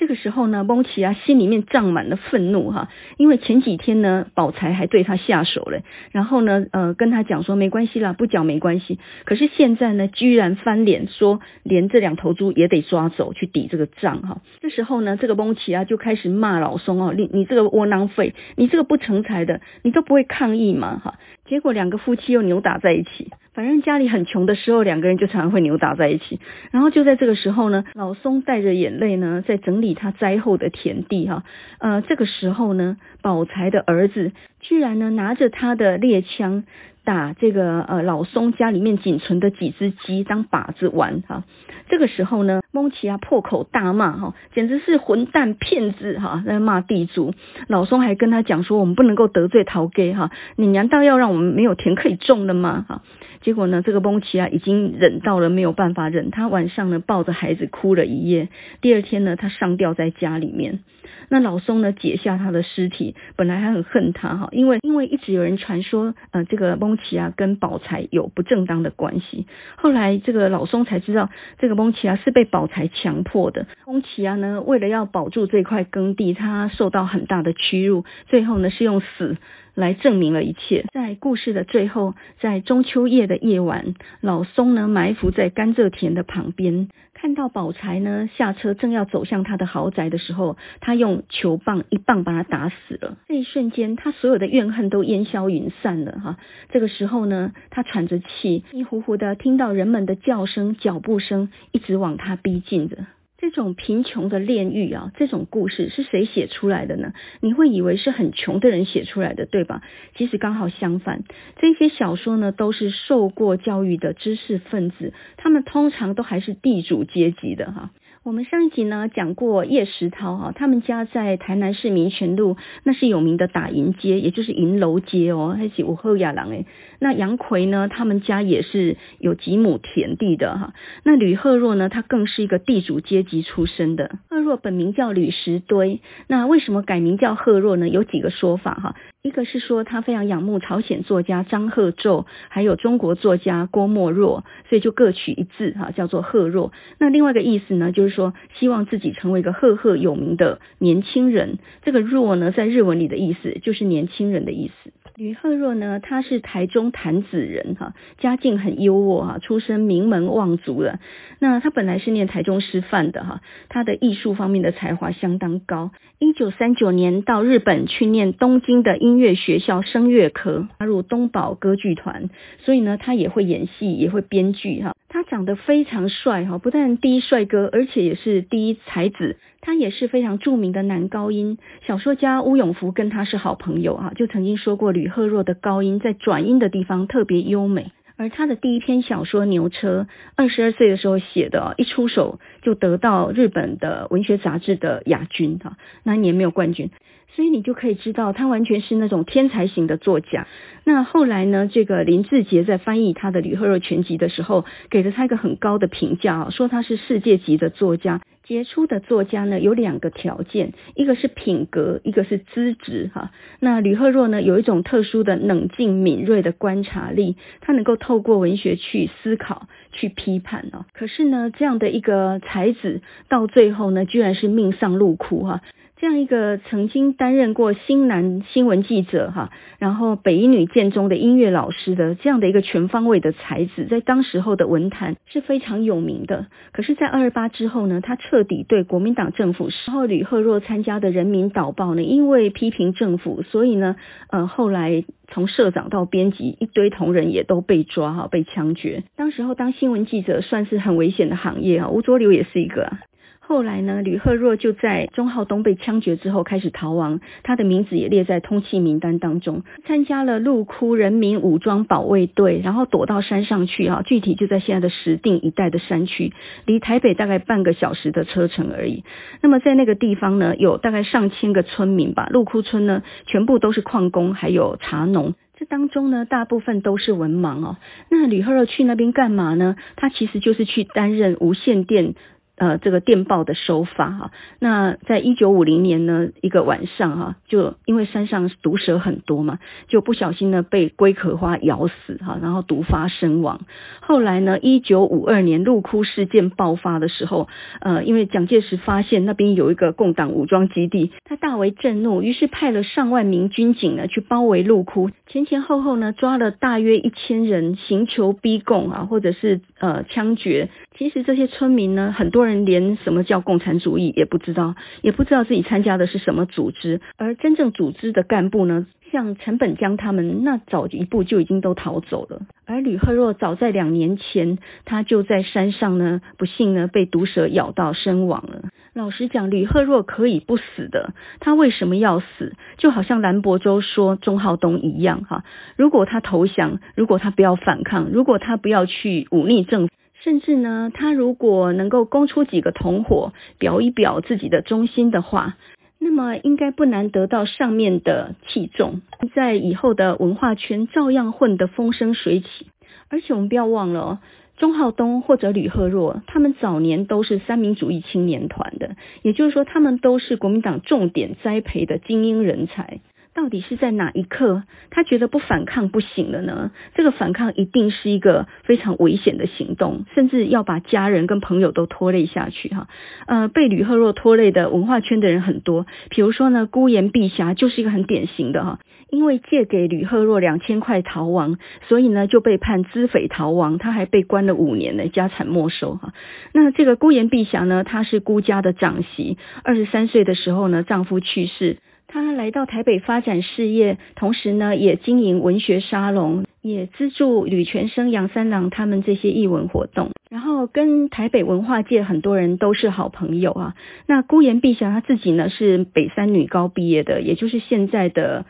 这个时候呢，蒙奇啊心里面胀满了愤怒哈，因为前几天呢，宝财还对他下手了，然后呢，呃，跟他讲说没关系啦，不讲没关系。可是现在呢，居然翻脸说连这两头猪也得抓走去抵这个账哈。这时候呢，这个蒙奇啊就开始骂老松哦，你你这个窝囊废，你这个不成才的，你都不会抗议嘛哈。结果两个夫妻又扭打在一起。反正家里很穷的时候，两个人就常常会扭打在一起。然后就在这个时候呢，老松带着眼泪呢，在整理他灾后的田地哈。呃，这个时候呢，宝财的儿子居然呢拿着他的猎枪打这个呃老松家里面仅存的几只鸡当靶子玩哈。这个时候呢，蒙奇啊破口大骂哈，简直是混蛋骗子哈，在骂地主。老松还跟他讲说，我们不能够得罪陶给哈，你难道要让我们没有田可以种了吗哈？结果呢，这个蒙奇啊，已经忍到了没有办法忍，他晚上呢抱着孩子哭了一夜。第二天呢，他上吊在家里面。那老松呢解下他的尸体，本来还很恨他哈，因为因为一直有人传说，呃，这个翁奇啊跟宝财有不正当的关系。后来这个老松才知道，这个翁奇啊是被宝财强迫的。翁奇啊呢，为了要保住这块耕地，他受到很大的屈辱，最后呢是用死。来证明了一切。在故事的最后，在中秋夜的夜晚，老松呢埋伏在甘蔗田的旁边，看到宝财呢下车，正要走向他的豪宅的时候，他用球棒一棒把他打死了。这一瞬间，他所有的怨恨都烟消云散了哈。这个时候呢，他喘着气，迷糊糊的听到人们的叫声、脚步声一直往他逼近着。这种贫穷的炼狱啊，这种故事是谁写出来的呢？你会以为是很穷的人写出来的，对吧？其实刚好相反，这些小说呢都是受过教育的知识分子，他们通常都还是地主阶级的哈。我们上一集呢讲过叶石涛哈，他们家在台南市民权路，那是有名的打银街，也就是银楼街哦，还是五后亚郎诶。那杨逵呢，他们家也是有几亩田地的哈。那吕赫若呢，他更是一个地主阶级出身的。赫若本名叫吕石堆，那为什么改名叫赫若呢？有几个说法哈。一个是说他非常仰慕朝鲜作家张赫宙，还有中国作家郭沫若，所以就各取一字哈，叫做赫若。那另外一个意思呢，就是说希望自己成为一个赫赫有名的年轻人。这个若呢，在日文里的意思就是年轻人的意思。吕赫若呢，他是台中潭子人哈，家境很优渥哈，出身名门望族的。那他本来是念台中师范的哈，他的艺术方面的才华相当高。一九三九年到日本去念东京的音乐学校声乐科，加入东宝歌剧团，所以呢，他也会演戏，也会编剧哈。他长得非常帅哈，不但第一帅哥，而且也是第一才子。他也是非常著名的男高音，小说家乌永福跟他是好朋友啊，就曾经说过吕赫若的高音在转音的地方特别优美。而他的第一篇小说《牛车》，二十二岁的时候写的，一出手就得到日本的文学杂志的亚军哈，那一年没有冠军。所以你就可以知道，他完全是那种天才型的作家。那后来呢，这个林志杰在翻译他的《吕赫若全集》的时候，给了他一个很高的评价啊，说他是世界级的作家。杰出的作家呢，有两个条件，一个是品格，一个是资质哈。那吕赫若呢，有一种特殊的冷静敏锐的观察力，他能够透过文学去思考、去批判哦。可是呢，这样的一个才子，到最后呢，居然是命丧陆窟哈。这样一个曾经担任过新南新闻记者哈，然后北一女建中的音乐老师的这样的一个全方位的才子，在当时候的文坛是非常有名的。可是，在二二八之后呢，他彻底对国民党政府，然后吕赫若参加的《人民导报》呢，因为批评政府，所以呢，呃，后来从社长到编辑，一堆同仁也都被抓哈，被枪决。当时候当新闻记者算是很危险的行业啊，吴浊流也是一个。后来呢，吕赫若就在钟浩东被枪决之后开始逃亡，他的名字也列在通缉名单当中。参加了陆窟人民武装保卫队，然后躲到山上去啊，具体就在现在的石碇一带的山区，离台北大概半个小时的车程而已。那么在那个地方呢，有大概上千个村民吧，陆窟村呢全部都是矿工，还有茶农，这当中呢大部分都是文盲哦。那吕赫若去那边干嘛呢？他其实就是去担任无线电。呃，这个电报的收发哈，那在一九五零年呢，一个晚上哈，就因为山上毒蛇很多嘛，就不小心呢被龟壳花咬死哈，然后毒发身亡。后来呢，一九五二年陆窟事件爆发的时候，呃，因为蒋介石发现那边有一个共党武装基地，他大为震怒，于是派了上万名军警呢去包围陆窟，前前后后呢抓了大约一千人，刑求逼供啊，或者是呃枪决。其实这些村民呢，很多人连什么叫共产主义也不知道，也不知道自己参加的是什么组织。而真正组织的干部呢，像陈本江他们，那早一步就已经都逃走了。而吕赫若早在两年前，他就在山上呢，不幸呢被毒蛇咬到身亡了。老实讲，吕赫若可以不死的，他为什么要死？就好像兰博洲说钟浩东一样，哈，如果他投降，如果他不要反抗，如果他不要去忤逆政。甚至呢，他如果能够供出几个同伙，表一表自己的忠心的话，那么应该不难得到上面的器重，在以后的文化圈照样混得风生水起。而且我们不要忘了哦，钟浩东或者吕赫若，他们早年都是三民主义青年团的，也就是说，他们都是国民党重点栽培的精英人才。到底是在哪一刻，他觉得不反抗不行了呢？这个反抗一定是一个非常危险的行动，甚至要把家人跟朋友都拖累下去哈。呃，被吕赫若拖累的文化圈的人很多，比如说呢，孤言碧霞就是一个很典型的哈，因为借给吕赫若两千块逃亡，所以呢就被判资匪逃亡，他还被关了五年呢，家产没收哈。那这个孤言碧霞呢，她是孤家的长媳，二十三岁的时候呢，丈夫去世。他来到台北发展事业，同时呢也经营文学沙龙，也资助吕泉生、杨三郎他们这些艺文活动。然后跟台北文化界很多人都是好朋友啊。那孤言碧霞他自己呢是北三女高毕业的，也就是现在的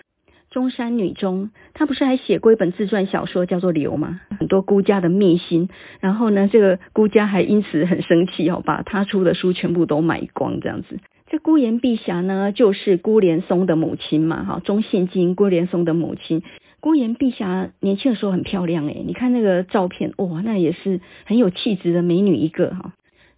中山女中。他不是还写过一本自传小说叫做《流》吗？很多孤家的秘辛。然后呢，这个孤家还因此很生气哦，把他出的书全部都买光这样子。这孤言碧霞呢，就是辜连松的母亲嘛，哈，中信金辜连松的母亲。孤言碧霞年轻的时候很漂亮诶，你看那个照片，哇，那也是很有气质的美女一个哈。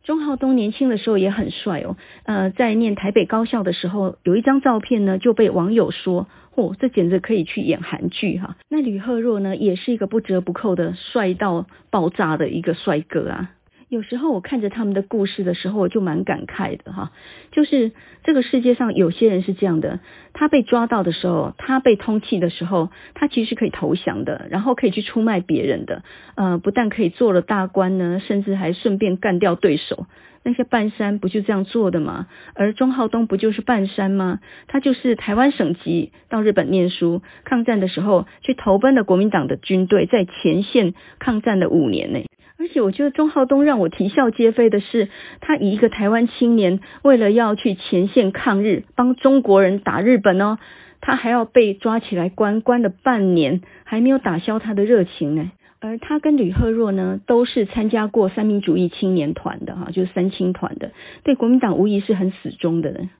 钟浩东年轻的时候也很帅哦，呃，在念台北高校的时候，有一张照片呢，就被网友说，嚯、哦，这简直可以去演韩剧哈。那吕赫若呢，也是一个不折不扣的帅到爆炸的一个帅哥啊。有时候我看着他们的故事的时候，我就蛮感慨的哈。就是这个世界上有些人是这样的，他被抓到的时候，他被通缉的时候，他其实可以投降的，然后可以去出卖别人的。呃，不但可以做了大官呢，甚至还顺便干掉对手。那些半山不就这样做的吗？而钟浩东不就是半山吗？他就是台湾省籍到日本念书，抗战的时候去投奔了国民党的军队，在前线抗战了五年呢。而且我觉得钟浩东让我啼笑皆非的是，他以一个台湾青年，为了要去前线抗日，帮中国人打日本哦，他还要被抓起来关，关了半年，还没有打消他的热情呢。而他跟吕赫若呢，都是参加过三民主义青年团的哈，就是三青团的，对国民党无疑是很死忠的人。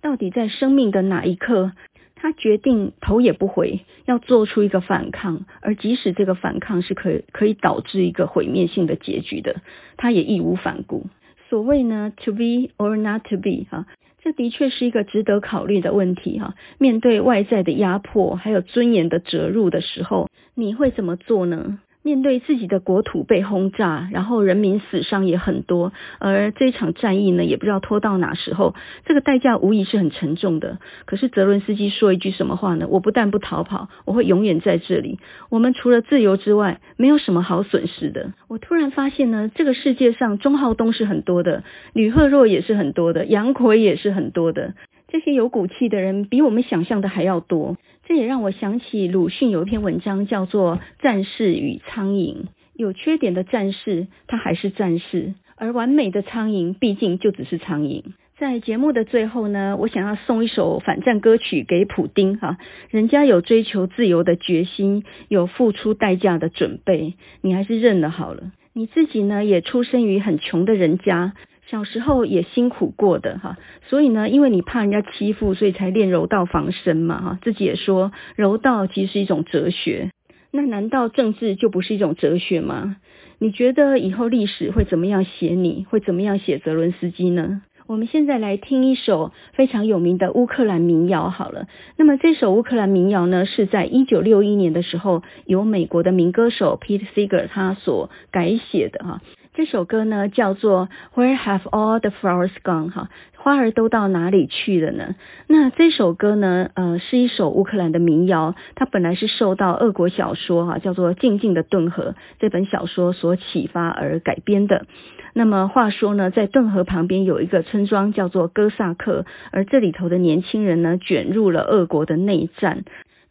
到底在生命的哪一刻，他决定头也不回，要做出一个反抗，而即使这个反抗是可以可以导致一个毁灭性的结局的，他也义无反顾。所谓呢，to be or not to be，哈，这的确是一个值得考虑的问题哈。面对外在的压迫，还有尊严的折入的时候，你会怎么做呢？面对自己的国土被轰炸，然后人民死伤也很多，而这场战役呢，也不知道拖到哪时候，这个代价无疑是很沉重的。可是泽伦斯基说一句什么话呢？我不但不逃跑，我会永远在这里。我们除了自由之外，没有什么好损失的。我突然发现呢，这个世界上钟浩东是很多的，吕赫若也是很多的，杨奎也是很多的。这些有骨气的人比我们想象的还要多，这也让我想起鲁迅有一篇文章叫做《战士与苍蝇》。有缺点的战士，他还是战士；而完美的苍蝇，毕竟就只是苍蝇。在节目的最后呢，我想要送一首反战歌曲给普丁哈，人家有追求自由的决心，有付出代价的准备，你还是认了好了。你自己呢，也出生于很穷的人家。小时候也辛苦过的哈，所以呢，因为你怕人家欺负，所以才练柔道防身嘛哈。自己也说柔道其实是一种哲学，那难道政治就不是一种哲学吗？你觉得以后历史会怎么样写你？会怎么样写泽伦斯基呢？我们现在来听一首非常有名的乌克兰民谣好了。那么这首乌克兰民谣呢，是在一九六一年的时候，由美国的民歌手 Pete Seeger 他所改写的哈。这首歌呢叫做 Where Have All the Flowers Gone？哈，花儿都到哪里去了呢？那这首歌呢，呃，是一首乌克兰的民谣，它本来是受到俄国小说哈，叫做《静静的顿河》这本小说所启发而改编的。那么话说呢，在顿河旁边有一个村庄叫做哥萨克，而这里头的年轻人呢，卷入了俄国的内战。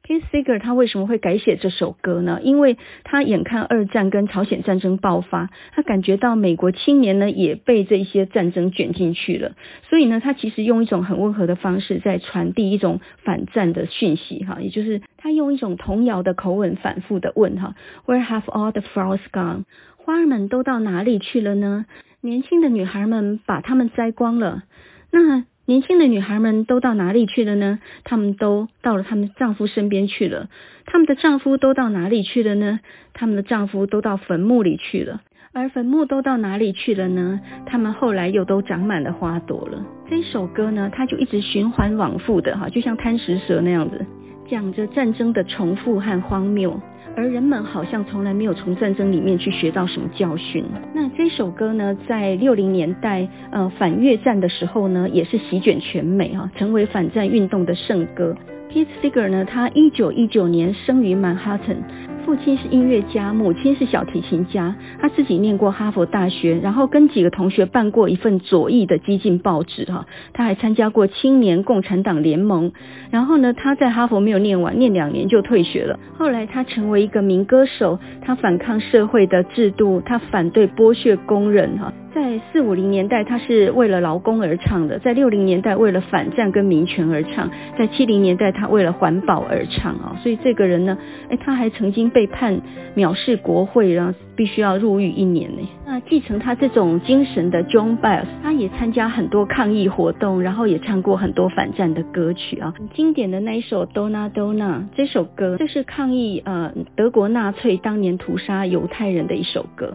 Pete Seeger 他为什么会改写这首歌呢？因为他眼看二战跟朝鲜战争爆发，他感觉到美国青年呢也被这些战争卷进去了，所以呢，他其实用一种很温和的方式在传递一种反战的讯息，哈，也就是他用一种童谣的口吻反复的问，哈，Where have all the flowers gone？花儿们都到哪里去了呢？年轻的女孩们把它们摘光了，那。年轻的女孩们都到哪里去了呢？她们都到了她们丈夫身边去了。她们的丈夫都到哪里去了呢？她们的丈夫都到坟墓里去了。而坟墓都到哪里去了呢？她们后来又都长满了花朵了。这首歌呢，它就一直循环往复的哈，就像贪食蛇那样子，讲着战争的重复和荒谬。而人们好像从来没有从战争里面去学到什么教训。那这首歌呢，在六零年代，呃，反越战的时候呢，也是席卷全美啊，成为反战运动的圣歌。Pete Seeger 呢，他一九一九年生于曼哈顿，父亲是音乐家，母亲是小提琴家。他自己念过哈佛大学，然后跟几个同学办过一份左翼的激进报纸哈。他还参加过青年共产党联盟。然后呢，他在哈佛没有念完，念两年就退学了。后来他成为一个民歌手，他反抗社会的制度，他反对剥削工人哈。在四五零年代，他是为了劳工而唱的；在六零年代，为了反战跟民权而唱；在七零年代，他为了环保而唱啊。所以这个人呢，诶，他还曾经被判藐视国会，然后必须要入狱一年呢。那继承他这种精神的 John Baez，他也参加很多抗议活动，然后也唱过很多反战的歌曲啊。很经典的那一首 Donna Donna 这首歌，这是抗议呃德国纳粹当年屠杀犹太人的一首歌。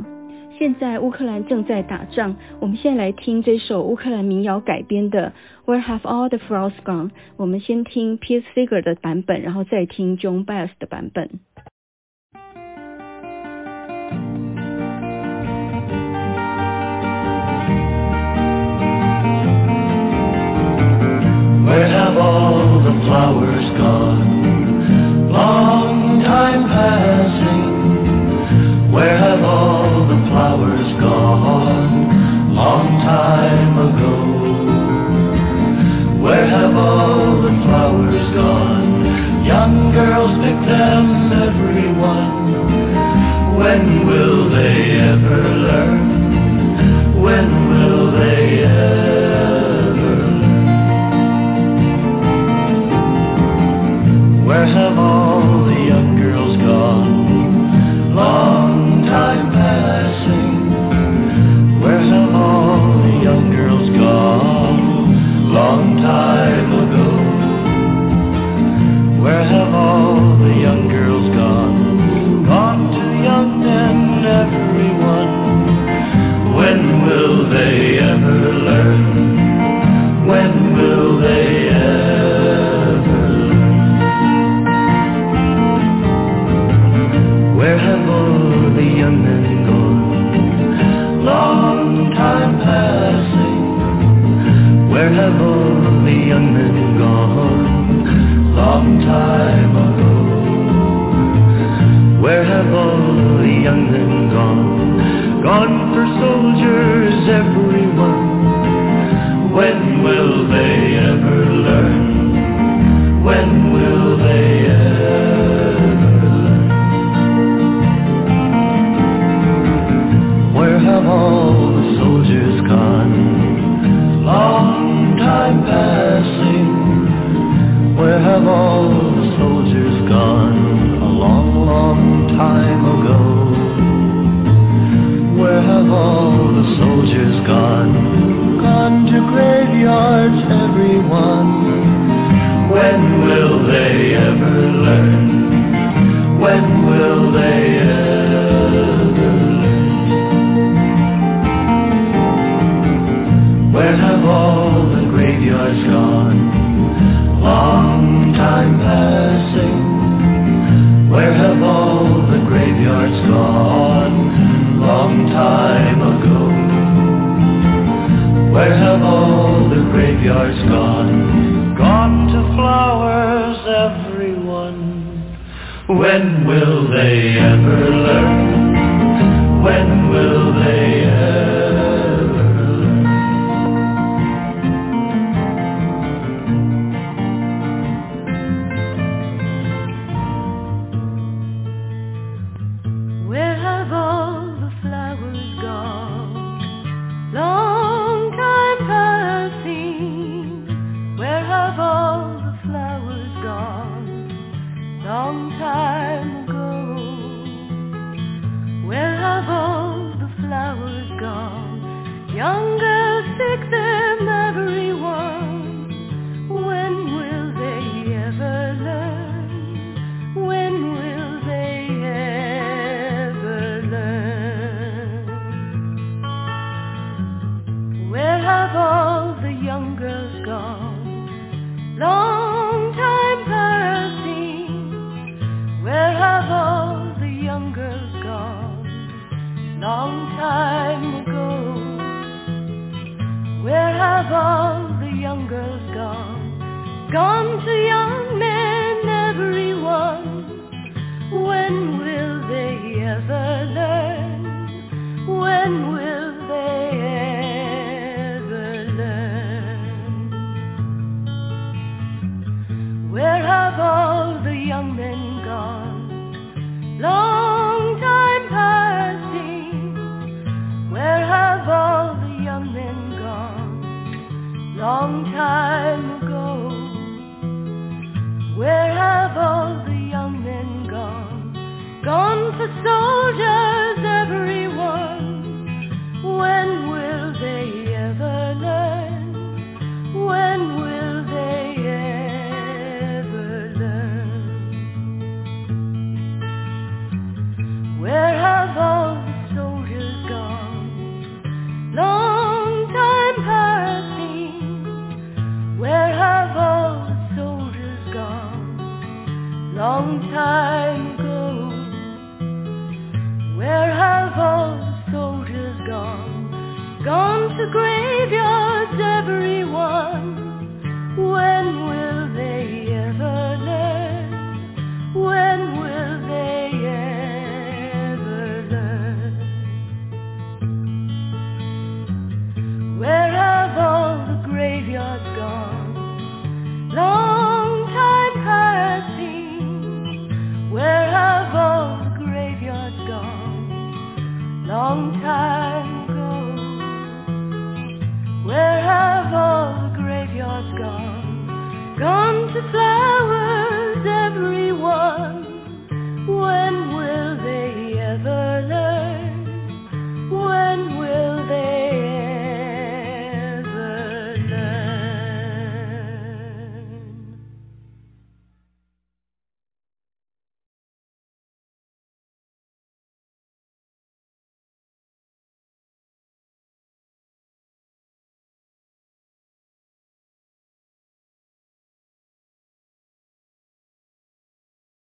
现在乌克兰正在打仗，我们现在来听这首乌克兰民谣改编的《Where Have All the Flowers Gone》。我们先听 Pete Seeger 的版本，然后再听 Joan Baez 的版本。Where have all the flowers gone? Long time passing. Where they ever learn? Graveyards gone? Gone to flowers, everyone. When will they ever learn? When